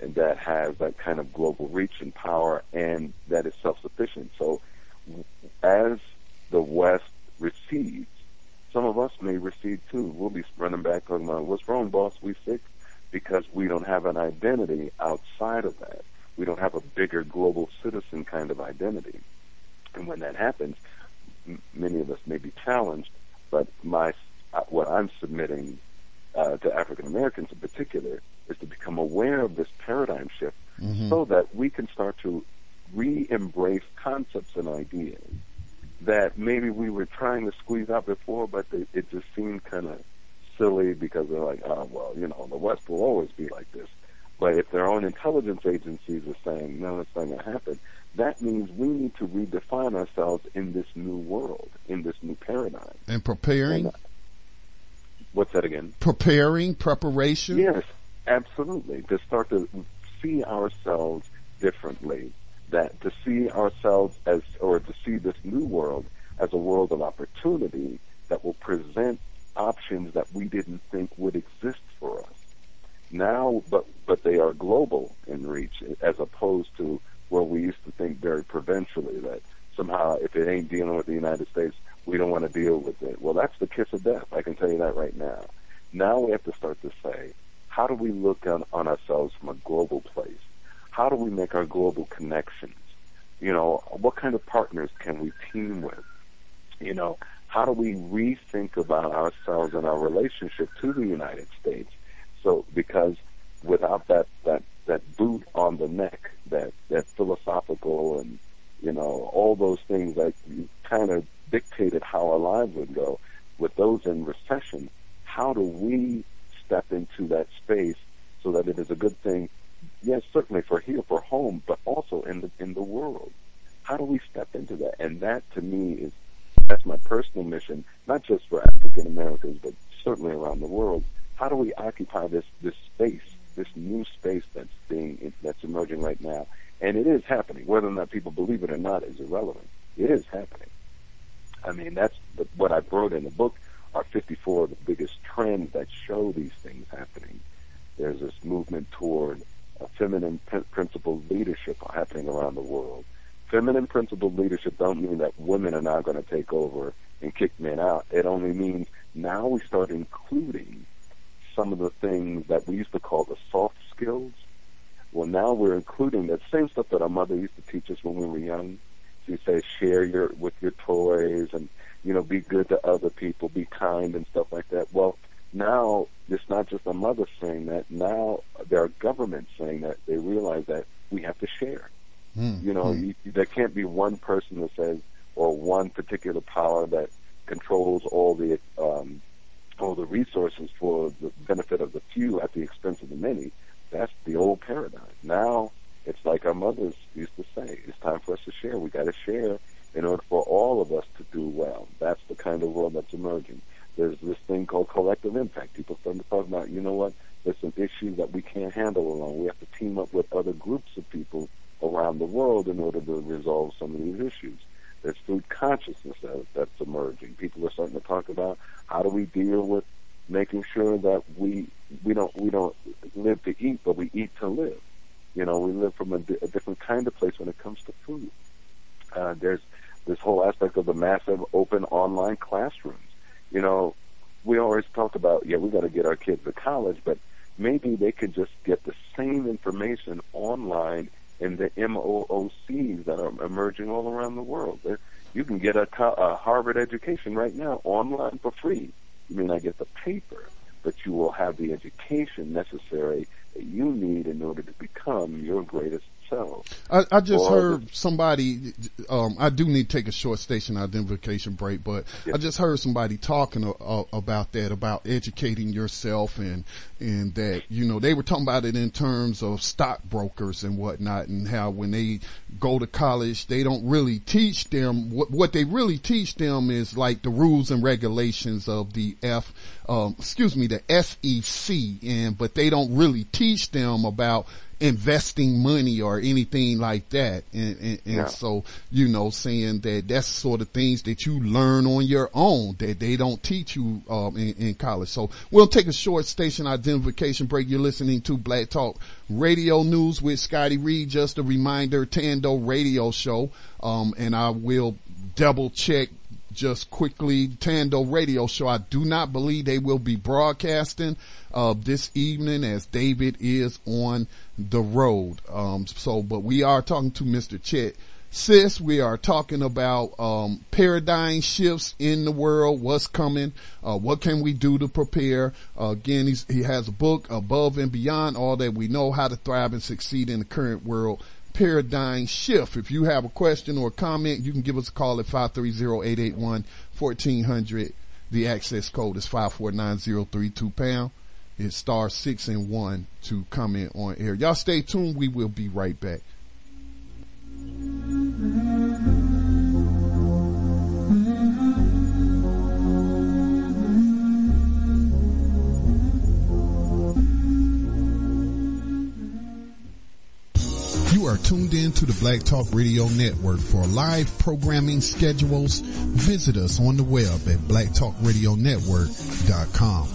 [SPEAKER 6] and that has that kind of global reach and power and that is self-sufficient. So as the West recedes, some of us may recede too. We'll be running back talking about, what's wrong, boss? We sick? Because we don't have an identity outside of that. We don't have a bigger global citizen kind of identity. And when that happens, m- many of us may be challenged, but my, uh, what I'm submitting uh, to African Americans in particular is to become aware of this paradigm shift so that we can start to re-embrace concepts and ideas that maybe we were trying to squeeze out before, but it, it just seemed kind of silly because they're like, oh, well, you know, the West will always be like this. But if their own intelligence agencies are saying, no, it's not going to happen, that means we need to redefine ourselves in this new world, in this new paradigm.
[SPEAKER 1] and preparing,
[SPEAKER 6] And, uh, What's that again?
[SPEAKER 1] preparing, preparation.
[SPEAKER 6] Yes, absolutely. To start to see ourselves differently, that to see ourselves as, or to see this new world as a world of opportunity that will present options that we didn't think would exist for us. Now, but but they are global in reach, as opposed to where we used to think very provincially that somehow if it ain't dealing with the United States, we don't want to deal with it. Well, that's the kiss of death. I can tell you that right now. Now we have to start to say, how do we look on, on ourselves from a global place? How do we make our global connections? You know, what kind of partners can we team with? You know, how do we rethink about ourselves and our relationship to the United States? So, because without that, that, that boot on the neck, that, that philosophical and, you know, all those things that kind of dictated how our lives would go, with those in recession, how do we step into that space so that it is a good thing? Yes, certainly for here, for home, but also in the in the world. How do we step into that? And that, to me, is that's my personal mission, not just for African Americans, but certainly around the world. How do we occupy this this space, this new space that's being that's emerging right now? And it is happening. Whether or not people believe it or not is irrelevant. It is happening. I mean, that's what I wrote in the book are 54 of the biggest trends that show these things happening. There's this movement toward feminine principled leadership happening around the world feminine principled leadership don't mean that women are now going to take over and kick men out. It only means now we start including some of the things that we used to call the soft skills. Well, now we're including that same stuff that our mother used to teach us when we were young. She says share your with your toys and you know be good to other people, be kind and stuff like that. Well, now it's not just a mother saying that. Now there are governments saying that. They realize that we have to share Mm, you know, mm. you, there can't be one person that says, or one particular power that controls all the um, all the resources for the benefit of the few at the expense of the many. That's the old paradigm. Now it's like our mothers used to say: it's time for us to share. We got to share in order for all of us to do well. That's the kind of world that's emerging. There's this thing called collective impact. People start to talk about, you know what? There's some issues that we can't handle alone. We have to team up with other groups of people around the world in order to resolve some of these issues. There's food consciousness that, that's emerging. People are starting to talk about how do we deal with making sure that we we don't we don't live to eat, but we eat to live. You know, we live from a, a different kind of place when it comes to food. Uh, there's this whole aspect of the massive open online classrooms. You know, we always talk about yeah, we got to get our kids to college, but maybe they could just get the same information online and the MOOCs that are emerging all around the world. You can get a, a Harvard education right now online for free. You may not get the paper, but you will have the education necessary that you need in order to become your greatest
[SPEAKER 1] I, I just heard somebody. Um, I do need to take a short station identification break, but I just heard somebody talking uh, about that, about educating yourself, and and that you know they were talking about it in terms of stockbrokers and whatnot, and how when they go to college, they don't really teach them what what they really teach them is like the rules and regulations of the F, um, excuse me, the SEC, and but they don't really teach them about investing money or anything like that. And, and, and yeah. so, you know, saying that that's sort of things that you learn on your own that they don't teach you, um, in, in college. So we'll take a short station identification break. You're listening to Black Talk Radio News with Scotty Reed. Just a reminder, Tando Radio Show. Um, and I will double check just quickly, Tando Radio Show. I do not believe they will be broadcasting uh, this evening as David is on the road. Um, so, but we are talking to Mr. Chet Sisk, we are talking about um, paradigm shifts in the world, what's coming, uh, what can we do to prepare. Uh, again, he has a book, Above and Beyond, All That We Know, How to Thrive and Succeed in the Current World Paradigm Shift. If you have a question or a comment, you can give us a call at 530-881-1400. The access code is 549-032 pound. It's star six and one to comment on air. Y'all stay tuned. We will be right back. Are tuned in to the Black Talk Radio Network. For live programming schedules, visit us on the web at blacktalkradionetwork.com.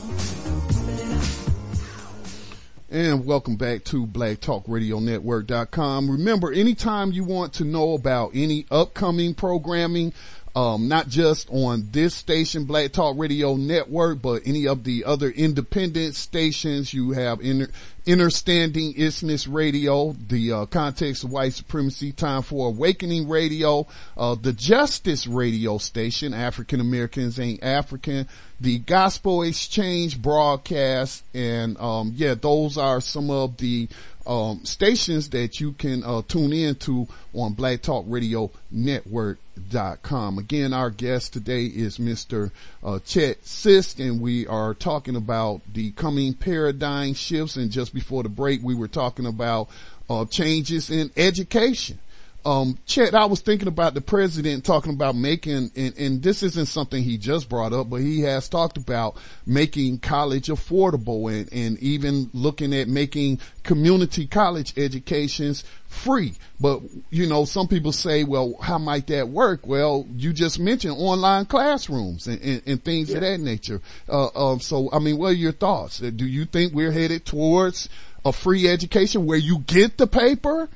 [SPEAKER 1] And welcome back to blacktalkradionetwork.com. Remember, anytime you want to know about any upcoming programming, um, not just on this station, Black Talk Radio Network, but any of the other independent stations. You have inter- Understanding Isthmus Radio, the uh, Context of White Supremacy, Time for Awakening Radio, uh, the Justice Radio Station, African Americans Ain't African, the Gospel Exchange broadcast, and um, yeah, those are some of the um, stations that you can uh, tune in to on Black Talk Radio. Again, our guest today is Mr. Uh, Chet Sisk, and we are talking about the coming paradigm shifts. And just before the break, we were talking about uh, changes in education um, Chet, I was thinking about the president talking about making, and, and, this isn't something he just brought up, but he has talked about making college affordable and, and even looking at making community college educations free. But, you know, some people say, well, how might that work? Well, you just mentioned online classrooms and, and, and things yeah. of that nature. Uh, uh, so, I mean, what are your thoughts? Do you think we're headed towards a free education where you get the paper?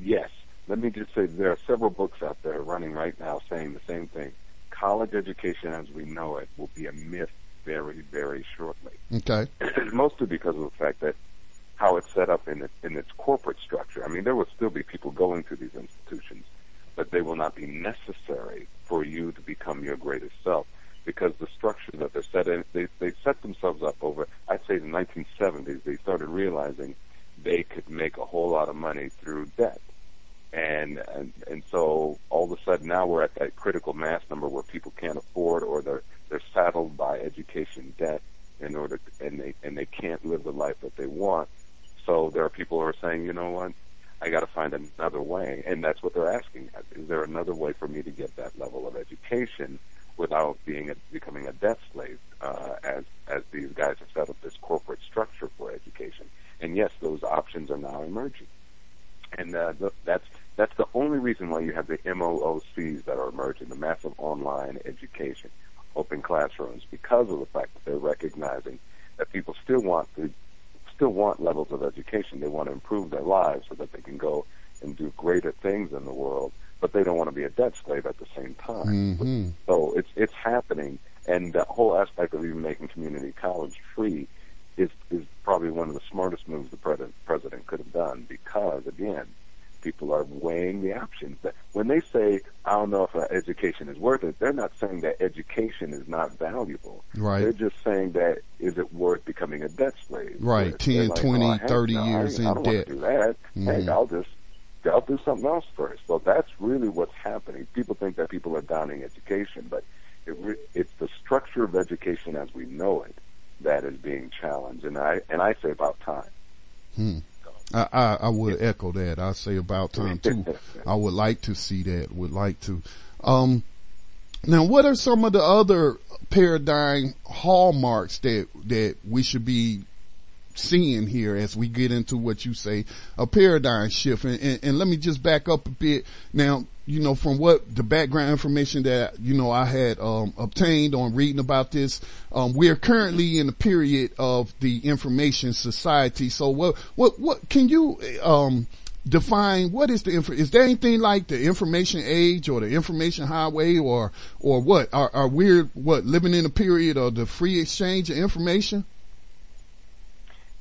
[SPEAKER 6] Yes let me just say there are several books out there running right now saying the same thing. College education as we know it will be a myth very, very shortly.
[SPEAKER 1] Okay.
[SPEAKER 6] Mostly because of the fact that how it's set up in it, in its corporate structure. I mean, there will still be people going to these institutions, but they will not be necessary for you to become your greatest self because the structure that they're set in, they, they set themselves up over, I'd say the 1970s, they started realizing they could make a whole lot of money through debt and, and and so all of a sudden now we're at that critical mass number where people can't afford or they're they're saddled by education debt in order and they and they can't live the life that they want. So there are people who are saying, you know what, I got to find another way, and that's what they're asking: is there another way for me to get that level of education without being a, becoming a debt slave, uh, as as these guys have set up this corporate structure for education? And yes, those options are now emerging, and uh, th- that's that's the only reason why you have the MOOCs that are emerging, the massive online education, open classrooms, because of the fact that they're recognizing that people still want to still want levels of education. They want to improve their lives so that they can go and do greater things in the world, but they don't want to be a debt slave at the same time.
[SPEAKER 1] Mm-hmm.
[SPEAKER 6] So it's it's happening, and the whole aspect of even making community college free is is probably one of the smartest moves the president president could have done because again people are weighing the options. When they say, "I don't know if education is worth it," they're not saying that education is not valuable.
[SPEAKER 1] Right.
[SPEAKER 6] They're just saying that is it worth becoming a debt slave?
[SPEAKER 1] Right. 10, like, 20, oh, 30 no, years
[SPEAKER 6] I,
[SPEAKER 1] in
[SPEAKER 6] I don't
[SPEAKER 1] debt.
[SPEAKER 6] Want to do that. Mm. Hey, I'll just I'll do something else first. Well, that's really what's happening. People think that people are downing education, but it re- it's the structure of education as we know it that is being challenged, and I and I say about time.
[SPEAKER 1] Hmm. I, I, I would echo that. I say about time too. I would like to see that. Would like to. Um, now, what are some of the other paradigm hallmarks that that we should be seeing here as we get into what you say a paradigm shift? And, and, and let me just back up a bit. Now, you know, from what the background information that, you know, I had, um, obtained on reading about this, um, we're currently in a period of the information society. So what, what, what, can you, um, define what is the info, is there anything like the information age or the information highway or, or what? Are, are we, what, living in a period of the free exchange of information?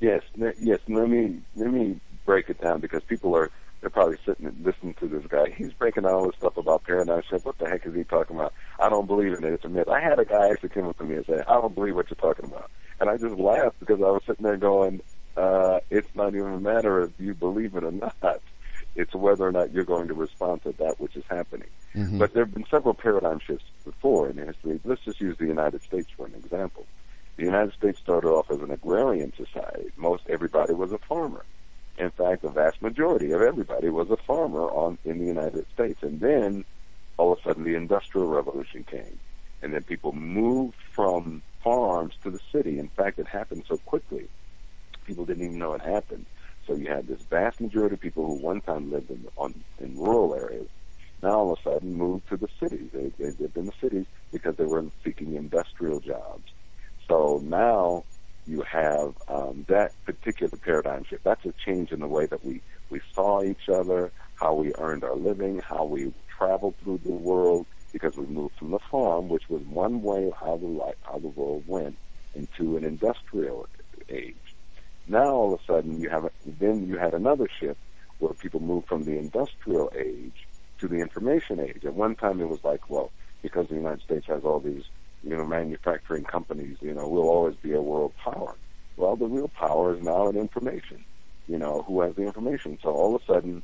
[SPEAKER 6] Yes, yes, let me, let me break it down because people are, they're probably sitting and listening to this guy. He's breaking all this stuff about paradigm shift. What the heck is he talking about? I don't believe in it. It's a myth. I had a guy actually come up to me and say, I don't believe what you're talking about. And I just laughed because I was sitting there going, uh, it's not even a matter of you believe it or not. It's whether or not you're going to respond to that which is happening.
[SPEAKER 1] Mm-hmm.
[SPEAKER 6] But there have been several paradigm shifts before in history. Let's just use the United States for an example. The United States started off as an agrarian society. Most everybody was a farmer. In fact, the vast majority of everybody was a farmer on in the United States. And then all of a sudden the Industrial Revolution came. And then people moved from farms to the city. In fact, it happened so quickly, people didn't even know it happened. So you had this vast majority of people who one time lived in, on, in rural areas now all of a sudden moved to the cities. They, they lived in the cities because they were seeking industrial jobs. So now you have um, that particular paradigm shift. That's a change in the way that we, we saw each other, how we earned our living, how we traveled through the world, because we moved from, the farm, which was one way of how the life, how the world went, into an industrial age. Now all of a sudden you have a, then you had another shift where people moved from the industrial age to the information age. At one time it was like, well, because the United States has all these, you know, manufacturing companies, you know, we'll always be a world power. Well, the real power is now in information. You know, who has the information? So all of a sudden,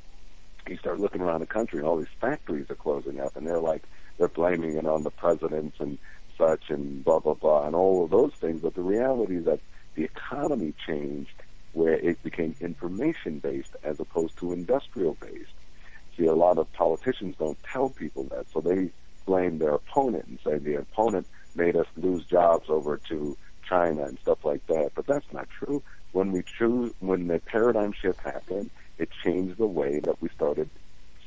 [SPEAKER 6] you start looking around the country and all these factories are closing up and they're like, they're blaming it on the presidents and such and blah, blah, blah and all of those things. But the reality is that the economy changed where it became information based as opposed to industrial based. See, a lot of politicians don't tell people that, so they blame their opponent and say the opponent made us lose jobs over to China and stuff like that. But that's not true. When we choose, when the paradigm shift happened, it changed the way that we started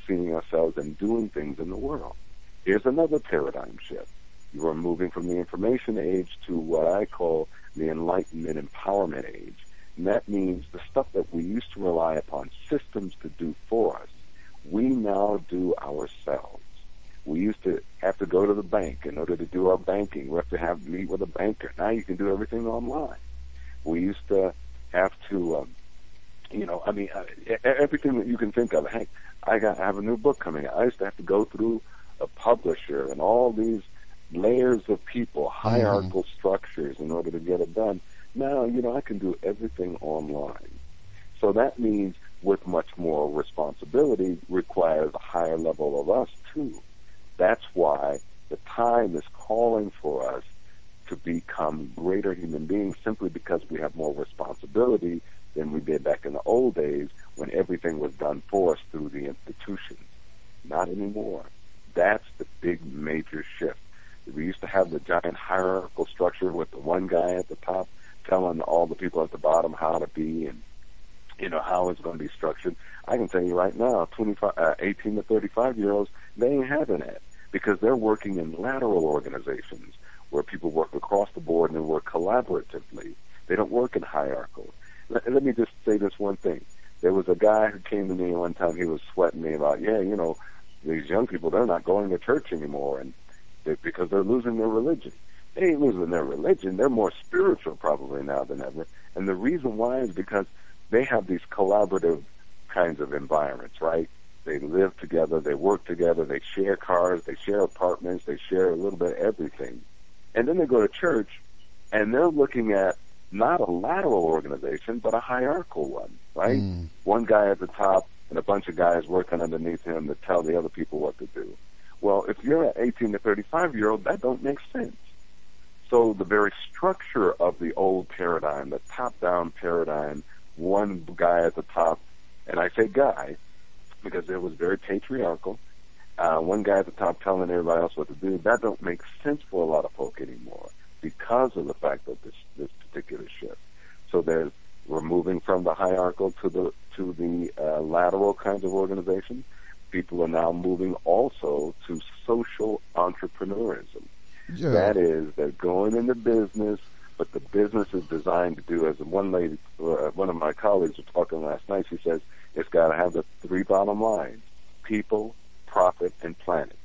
[SPEAKER 6] seeing ourselves and doing things in the world. Here's another paradigm shift. You are moving from the information age to what I call the enlightenment empowerment age. And that means the stuff that we used to rely upon systems to do for us, we now do ourselves. We used to have to go to the bank in order to do our banking. We have to have meet with a banker. Now you can do everything online. We used to have to, um, you know, I mean, uh, everything that you can think of. Heck, I got I have a new book coming out. I used to have to go through a publisher and all these layers of people, hierarchical mm-hmm. structures in order to get it done. Now, you know, I can do everything online. So that means with much more responsibility requires a higher level of us too. That's why the time is calling for us to become greater human beings simply because we have more responsibility than we did back in the old days when everything was done for us through the institutions. Not anymore. That's the big major shift. We used to have the giant hierarchical structure with the one guy at the top telling all the people at the bottom how to be and you know how it's going to be structured. I can tell you right now, 25, uh, 18 to 35 year olds, they ain't having that because they're working in lateral organizations where people work across the board and they work collaboratively. They don't work in hierarchical. Let, let me just say this one thing. There was a guy who came to me one time. He was sweating me about, yeah, you know, these young people, they're not going to church anymore, and they, because they're losing their religion. They ain't losing their religion. They're more spiritual probably now than ever. And the reason why is because they have these collaborative kinds of environments, right? They live together, they work together, they share cars, they share apartments, they share a little bit of everything. And then they go to church and they're looking at not a lateral organization, but a hierarchical one, right? Mm. One guy at the top and a bunch of guys working underneath him to tell the other people what to do. Well, if you're an 18 to 35 year old, that don't make sense. So the very structure of the old paradigm, the top-down paradigm, one guy at the top, and I say guy because it was very patriarchal. Uh, one guy at the top telling everybody else what to do. That don't make sense for a lot of folk anymore because of the fact of this this particular shift. So there's we're moving from the hierarchical to the to the uh, lateral kinds of organization. People are now moving also to social entrepreneurism. Yeah. That is, they're going into business, but the business is designed to do, as one lady, uh, one of my colleagues was talking last night, she says, it's got to have the three bottom lines, people, profit, and planet.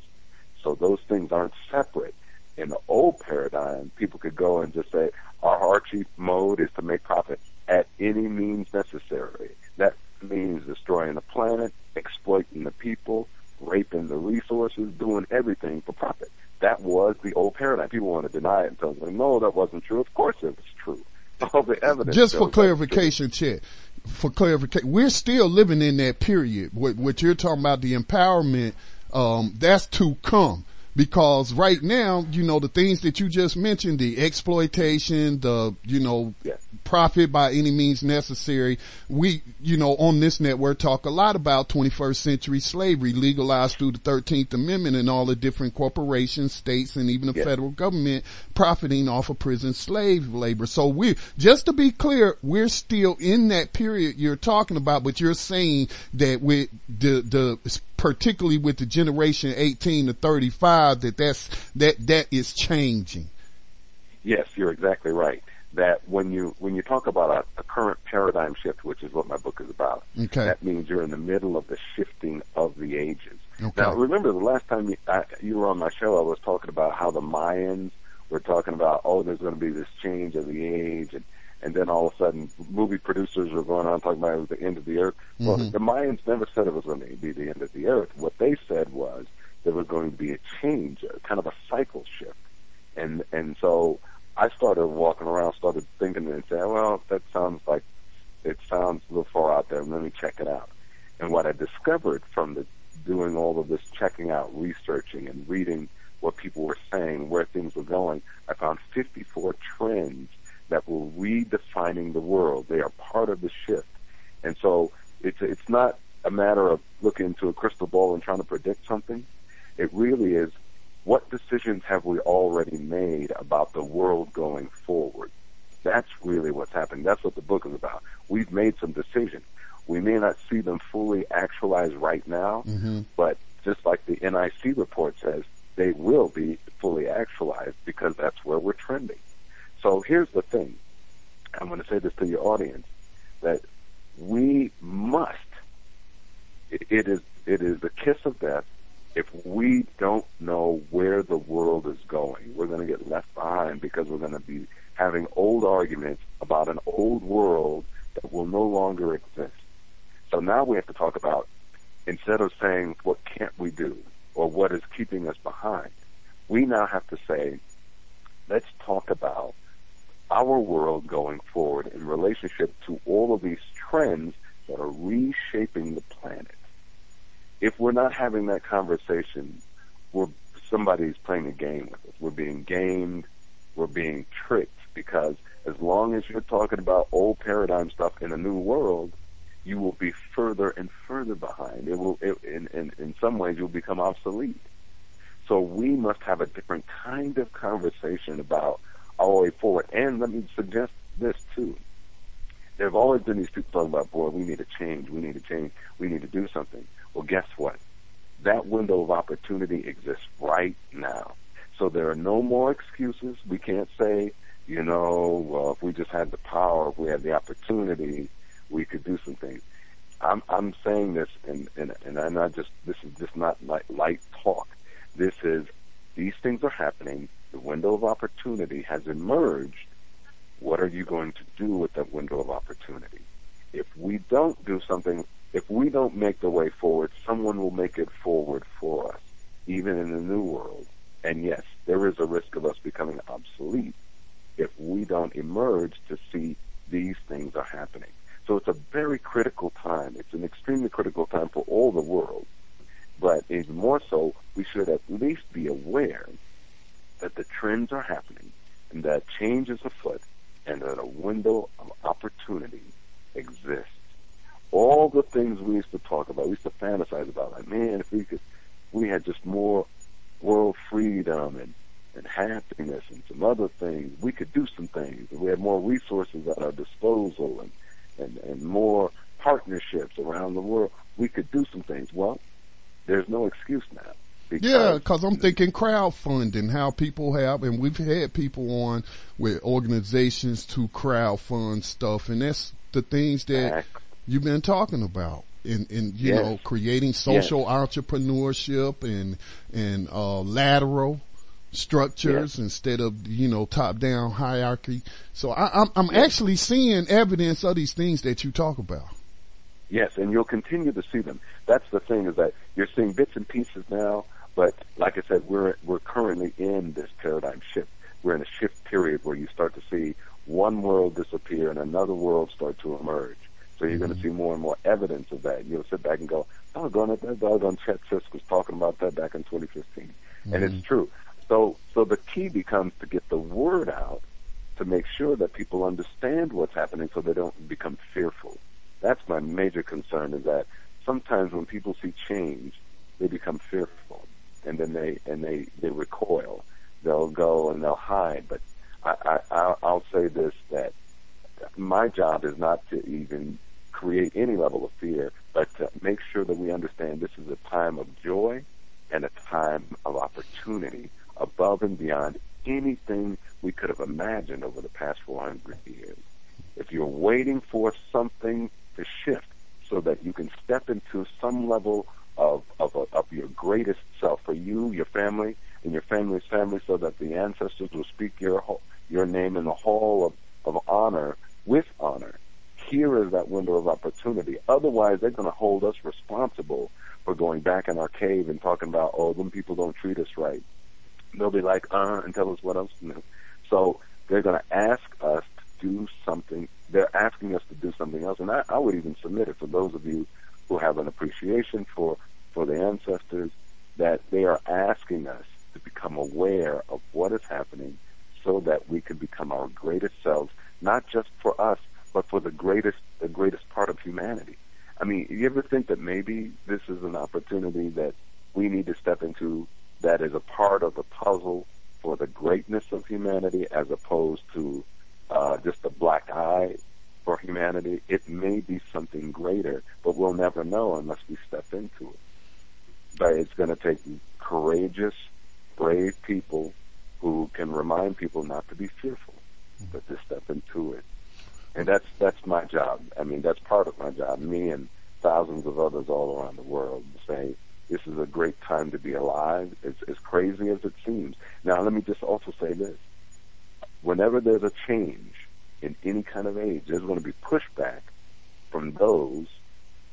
[SPEAKER 6] So those things aren't separate. In the old paradigm, people could go and just say, our archie mode is to make profit at any means necessary. That means destroying the planet, exploiting the people, raping the resources, doing everything for profit. That was the old paradigm. People want to deny it and tell them, no, that wasn't true. Of course it was true. All the evidence.
[SPEAKER 1] Just for clarification, Chet, for clarification, we're still living in that period. What, what you're talking about, the empowerment, um, that's to come because right now, you know, the things that you just mentioned, the exploitation, the, you know, profit by any means necessary. We, you know, on this network talk a lot about 21st century slavery legalized through the 13th Amendment and all the different corporations, states, and even the federal government profiting off of prison slave labor. So we, just to be clear, we're still in that period you're talking about, but you're saying that with the, the, particularly with the generation 18 to 35, that that's, that, that is changing.
[SPEAKER 6] Yes, you're exactly right. That when you, when you talk about a, a current paradigm shift, which is what my book is about, okay. that means you're in the middle of the shifting of the ages.
[SPEAKER 1] Okay.
[SPEAKER 6] Now, remember the last time you, I, you were on my show, I was talking about how the Mayans were talking about, oh, there's going to be this change of the age, and and then all of a sudden, movie producers were going on talking about it was the end of the earth. Well,
[SPEAKER 1] Mhm.
[SPEAKER 6] the Mayans never said it was going to be the end of the earth. What they said was there was going to be a change, a kind of a cycle shift, and and so I started walking around, started thinking and saying, well, that sounds like it sounds a little far out there. Let me check it out. And what I discovered from the doing all of this checking out, researching, and reading what people were saying, where things were going, I found 54 trends that were redefining the world. They are part of the shift. And so it's it's not a matter of looking into a crystal ball and trying to predict something. It really is what decisions have we already made about the world going forward? That's really what's happening. That's what the book is about. We've made some decisions. We may not see them fully actualized right now,
[SPEAKER 1] Mhm.
[SPEAKER 6] but just like the NIC report says, they will be fully actualized because that's where we're trending. So here's the thing. I'm going to say this to your audience that we must it it is it is the kiss of death if we don't know where the world is going. We're going to get left behind because we're going to be having old arguments about an old world that will no longer exist. So now we have to talk about instead of saying what can't we do or what is keeping us behind, we now have to say, let's talk about our world going forward in relationship to all of these trends that are reshaping the planet. If we're not having that conversation, we're somebody's playing a game with us. We're being gamed, we're being tricked because as long as you're talking about old paradigm stuff in a new world, you will be further and further behind. It will, it, in, in, in some ways, you'll become obsolete. So we must have a different kind of conversation about our way forward. And let me suggest this too. There have always been these people talking about, boy, we need to change, we need to change, we need to do something. Well, guess what? That window of opportunity exists right now. So there are no more excuses. We can't say, you know, well, if we just had the power, if we had the opportunity, we could do some things. I'm I'm saying this, and and and I'm not just this is just not light, light talk. This is these things are happening. The window of opportunity has emerged. What are you going to do with that window of opportunity? If we don't do something, if we don't make the way forward, someone will make it forward for us, even in the new world. And yes, there is a risk of us becoming obsolete if we don't emerge to see these things are happening. So it's a very critical time. It's an extremely critical time for all the world. But even more so, we should at least be aware that the trends are happening and that change is afoot and that a window of opportunity exists. All the things we used to talk about, we used to fantasize about, like, man, if we could, we had just more world freedom and, and happiness and some other things, we could do some things. If we had more resources at our disposal and, and, and more partnerships around the world, we could do some things. Well, there's no excuse now. Because
[SPEAKER 1] Yeah, because I'm thinking crowdfunding, how people have, and we've had people on with organizations to crowdfund stuff, and that's the things that you've been talking about. In, in you
[SPEAKER 6] Yes.
[SPEAKER 1] know, creating social entrepreneurship and and uh, lateral structures instead of you know top down hierarchy. So I, I'm I'm actually seeing evidence of these things that you talk about.
[SPEAKER 6] Yes, and you'll continue to see them. That's the thing is that you're seeing bits and pieces now, but like I said, we're we're currently in this paradigm shift. We're in a shift period where you start to see one world disappear and another world start to emerge. So you're going to mm-hmm. see more and more evidence of that. You'll sit back and go, "Doggone it, that doggone Chet Sisk was talking about that back in 2015," and it's mm-hmm. true. So, so the key becomes to get the word out to make sure that people understand what's happening, so they don't become fearful. That's my major concern. Is that sometimes when people see change, they become fearful, and then they and they they recoil. They'll go and they'll hide. But I, I I'll say this that my job is not to even create any level of fear, but to make sure that we understand this is a time of joy and a time of opportunity above and beyond anything we could have imagined over the past 400 years. If you're waiting for something to shift so that you can step into some level of of, of your greatest self for you, your family, and your family's family, so that the ancestors will speak your your name in the hall of, of honor with honor. Here is that window of opportunity. Otherwise, they're going to hold us responsible for going back in our cave and talking about, oh, them people don't treat us right. They'll be like, uh, and tell us what else to do. So they're going to ask us to do something. They're asking us to do something else. And I, I would even submit it for those of you who have an appreciation for, for the ancestors that they are asking us to become aware of what is happening so that we can become our greatest selves, not just for us, but for the greatest, the greatest part of humanity. I mean, you ever think that maybe this is an opportunity that we need to step into that is a part of the puzzle for the greatness of humanity as opposed to uh, just a black eye for humanity? It may be something greater, but we'll never know unless we step into it. But it's going to take courageous, brave people who can remind people not to be fearful, but to step into it and that's that's my job. I mean, that's part of my job. Me and thousands of others all around the world say this is a great time to be alive. It's as crazy as it seems. Now, let me just also say this: whenever there's a change in any kind of age, there's going to be pushback from those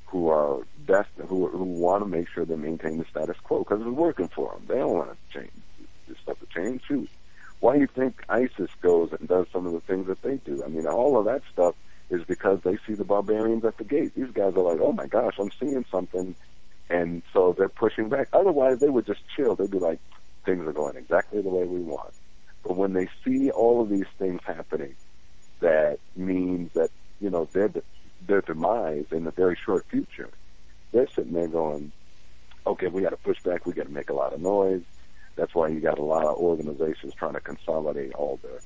[SPEAKER 6] who are best, who who want to make sure they maintain the status quo because it's working for them. They don't want to change this stuff to change. Shoot, why do you think ISIS goes and does some of the things that they do? I mean, all of that stuff is because they see the barbarians at the gate. These guys are like, oh my gosh, I'm seeing something. And so they're pushing back. Otherwise, they would just chill. They'd be like, things are going exactly the way we want. But when they see all of these things happening, that means that, you know, their, their demise in the very short future, they're sitting there going, okay, we got to push back. We got to make a lot of noise. That's why you got a lot of organizations trying to consolidate all their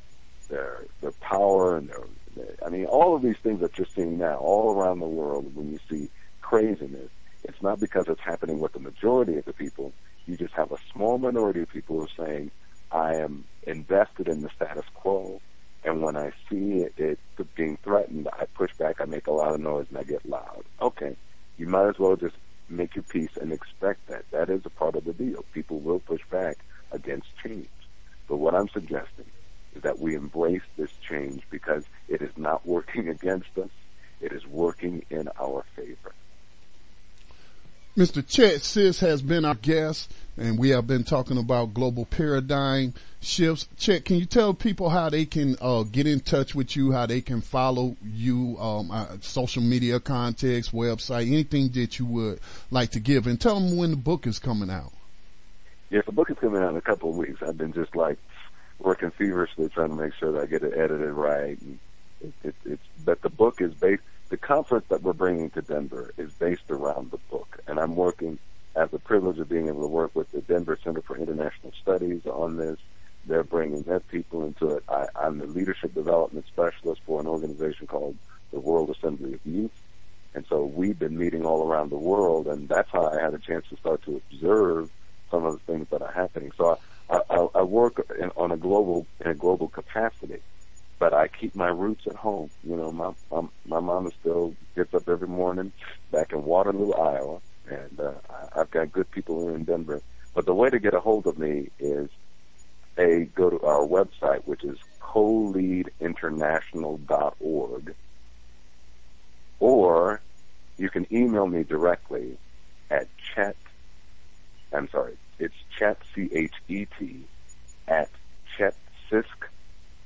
[SPEAKER 6] their their power and their, their I mean all of these things that you're seeing now all around the world when you see craziness it's not because it's happening with the majority of the people. You just have a small minority of people who are saying I am invested in the status quo. And when I see it, it being threatened I push back I make a lot of noise and I get loud. Okay you might as well just make your peace and expect that. That is a part of the deal. People will push back against change. But what I'm suggesting is that we embrace this change because it is not working against us. It is working in our favor.
[SPEAKER 1] Mr. Chet Sisk has been our guest and we have been talking about global paradigm shifts. Chet, can you tell people how they can uh, get in touch with you, how they can follow you, um, uh, social media context, website, anything that you would like to give, and tell them when the book is coming out.
[SPEAKER 6] Yes, the book is coming out in a couple of weeks. I've been just like working feverishly trying to make sure that I get it edited right. And it, it, it's but the book is based. The conference that we're bringing to Denver is based around the book, and I'm working have the privilege of being able to work with the Denver Center for International Studies on this. They're bringing their people into it. I, I'm the leadership development specialist for an organization called the World Assembly of Youth. And so we've been meeting all around the world, and that's how I had a chance to start to observe some of the things that are happening. So I, I, I work in, on a global in a global capacity, but I keep my roots at home. You know, my my, my mom still gets up every morning back in Waterloo, Iowa, and uh, I've got good people here in Denver. But the way to get a hold of me is a go to our website, which is coleadinternational.org, or you can email me directly at chet. I'm sorry, it's chet c h e t at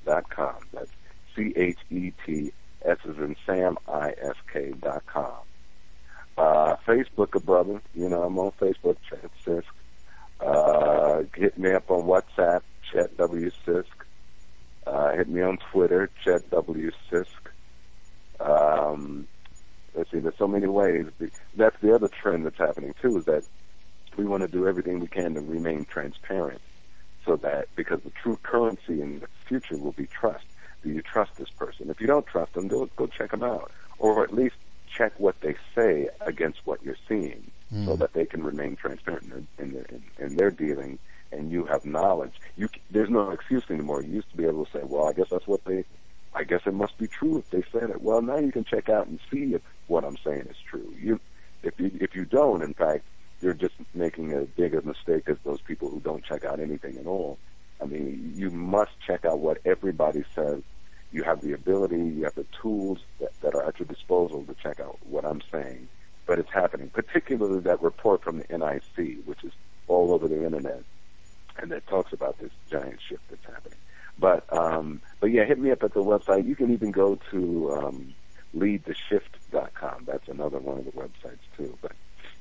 [SPEAKER 6] chetsisk.com. That's c h e t s as in Sam I S K dot com. Uh, Facebook a brother. You know, I'm on Facebook, Chet Sisk. Uh, hit me up on WhatsApp, Chet W. Sisk. Uh, hit me on Twitter, Chet W. Sisk. Um, let's see, there's so many ways. That's the other trend that's happening too, is that we want to do everything we can to remain transparent so that, because the true currency in the future will be trust. Do you trust this person? If you don't trust them, go, go check them out. Or at least check what they say against what you're seeing mm. so that they can remain transparent in, in, in, in their dealing and you have knowledge. You, there's no excuse anymore. You used to be able to say, well, I guess that's what they, I guess it must be true if they said it. Well, now you can check out and see if what I'm saying is true. You, if you, if you don't, in fact, you're just making as big a mistake as those people who don't check out anything at all. I mean, you must check out what everybody says. You have the ability, you have the tools that, that are at your disposal to check out what I'm saying. But it's happening, particularly that report from the NIC, which is all over the internet, and that talks about this giant shift that's happening. But um, but yeah, hit me up at the website. You can even go to um, leadtheshift.com. That's another one of the websites too. But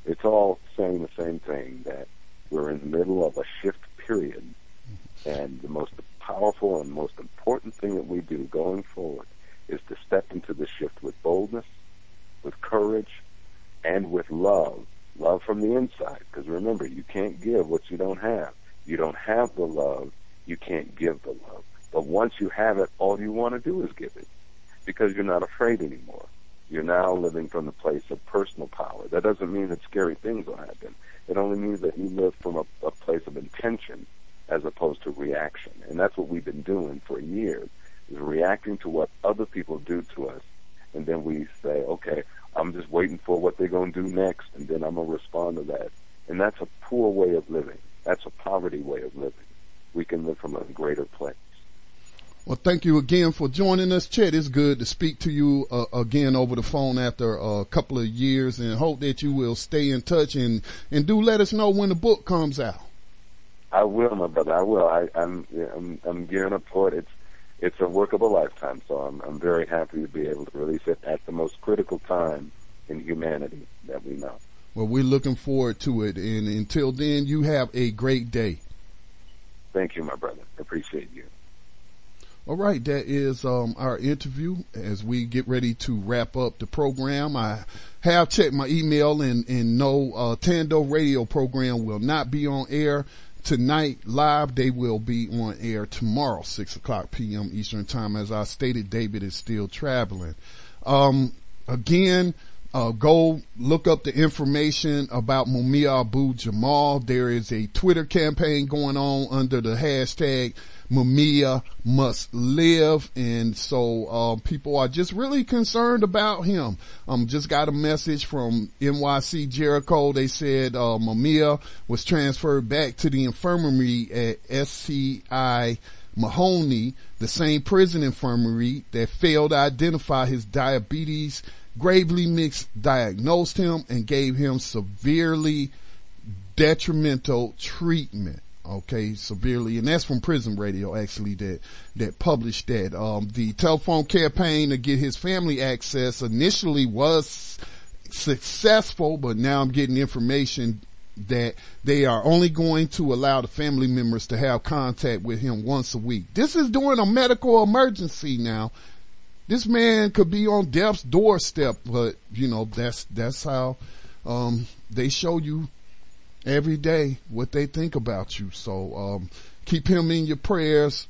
[SPEAKER 6] it's all saying the same thing that we're in the middle of a shift period, and the most powerful and most important thing that we do going forward is to step into the shift with boldness, with courage, and with love. Love from the inside. Because remember, you can't give what you don't have. You don't have the love, you can't give the love. But once you have it, all you want to do is give it. Because you're not afraid anymore. You're now living from the place of personal power. That doesn't mean that scary things will happen. It only means that you live from a, a place of intention as opposed to reaction. And that's what we've been doing for years, is reacting to what other people do to us. And then we say, okay, I'm just waiting for what they're going to do next, and then I'm going to respond to that. And that's a poor way of living. That's a poverty way of living. We can live from a greater place.
[SPEAKER 1] Well, thank you again for joining us, Chet. It's good to speak to you uh, again over the phone after a couple of years, and hope that you will stay in touch and and do let us know when the book comes out.
[SPEAKER 6] I will, my brother. I will. I, I'm I'm I'm gearing up for it. It's it's a work of a lifetime, so I'm I'm very happy to be able to release it at the most critical time in humanity that we know.
[SPEAKER 1] Well, we're looking forward to it, and until then, you have a great day.
[SPEAKER 6] Thank you, my brother. Appreciate you.
[SPEAKER 1] All right, that is um, our interview as we get ready to wrap up the program. I have checked my email and, and no uh, Tando radio program will not be on air tonight live. They will be on air tomorrow, 6 o'clock p.m. Eastern time. As I stated, David is still traveling. Um, again, uh, go look up the information about Mumia Abu Jamal. There is a Twitter campaign going on under the hashtag Mumia must live. And so, uh, people are just really concerned about him. Um, just got a message from NYC Jericho. They said, uh, was transferred back to the infirmary at SCI Mahanoy, the same prison infirmary that failed to identify his diabetes, gravely misdiagnosed him and gave him severely detrimental treatment okay, severely, and that's from Prison Radio actually that that published that. Um, the telephone campaign to get his family access initially was successful, but now I'm getting information that they are only going to allow the family members to have contact with him once a week. This is during a medical emergency now. This man could be on death's doorstep, but you know, that's, that's how, um, they show you every day what they think about you. So, um, keep him in your prayers.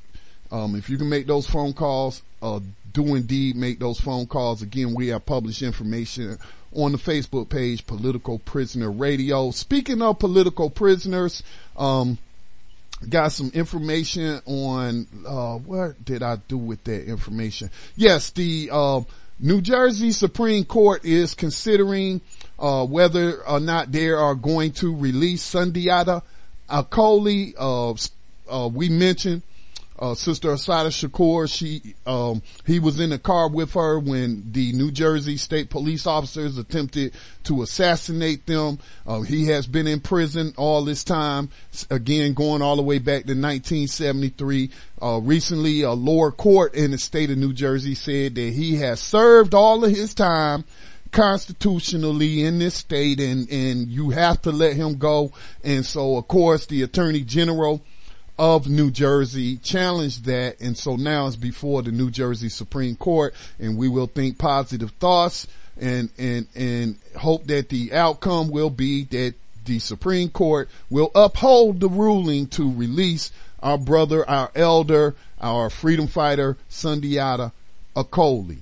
[SPEAKER 1] Um, if you can make those phone calls, uh, do indeed make those phone calls. Again, we have published information on the Facebook page, Political Prisoner Radio. Speaking of political prisoners, um, got some information on, uh, what did I do with that information? Yes, the, uh, New Jersey Supreme Court is considering uh, whether or not they are going to release Sundiata Acoli. Uh, uh, we mentioned uh, Sister Assata Shakur. She, um, he was in the car with her when the New Jersey state police officers attempted to assassinate them. Uh, he has been in prison all this time. Again, going all the way back to 1973. Uh, recently a lower court in the state of New Jersey said that he has served all of his time constitutionally in this state and, and you have to let him go. And so of course the attorney general of New Jersey challenged that. And so now it's before the New Jersey Supreme Court and we will think positive thoughts and, and, and hope that the outcome will be that the Supreme Court will uphold the ruling to release our brother, our elder, our freedom fighter, Sundiata Acoli.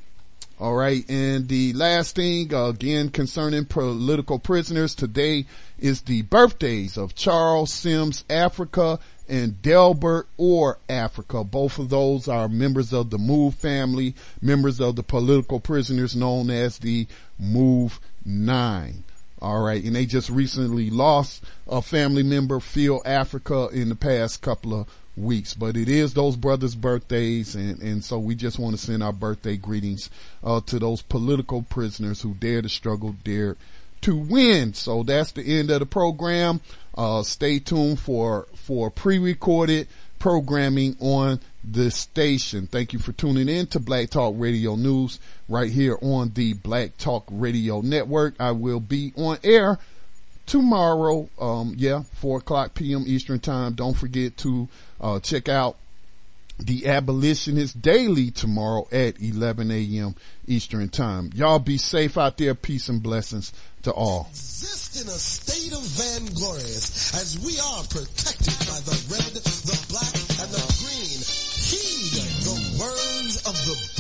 [SPEAKER 1] All right. And the last thing, again, concerning political prisoners, today is the birthdays of Charles Sims Africa and Delbert Orr Africa. Both of those are members of the Move family, members of the political prisoners known as the Move Nine. All right. And they just recently lost a family member, Phil Africa, in the past couple of weeks, but it is those brothers' birthdays. And, and so we just want to send our birthday greetings, uh, to those political prisoners who dare to struggle, dare to win. So that's the end of the program. Uh, stay tuned for, for pre-recorded programming on the station. Thank you for tuning in to Black Talk Radio News right here on the Black Talk Radio Network. I will be on air tomorrow. Um, yeah, four o'clock PM Eastern time. Don't forget to, uh, check out the abolitionist daily tomorrow at 11 a.m. Eastern time. Y'all be safe out there. Peace and blessings to all.
[SPEAKER 7] Exist in a state of vanglorious as we are protected by the red, the black, and the green. Heed the words of the.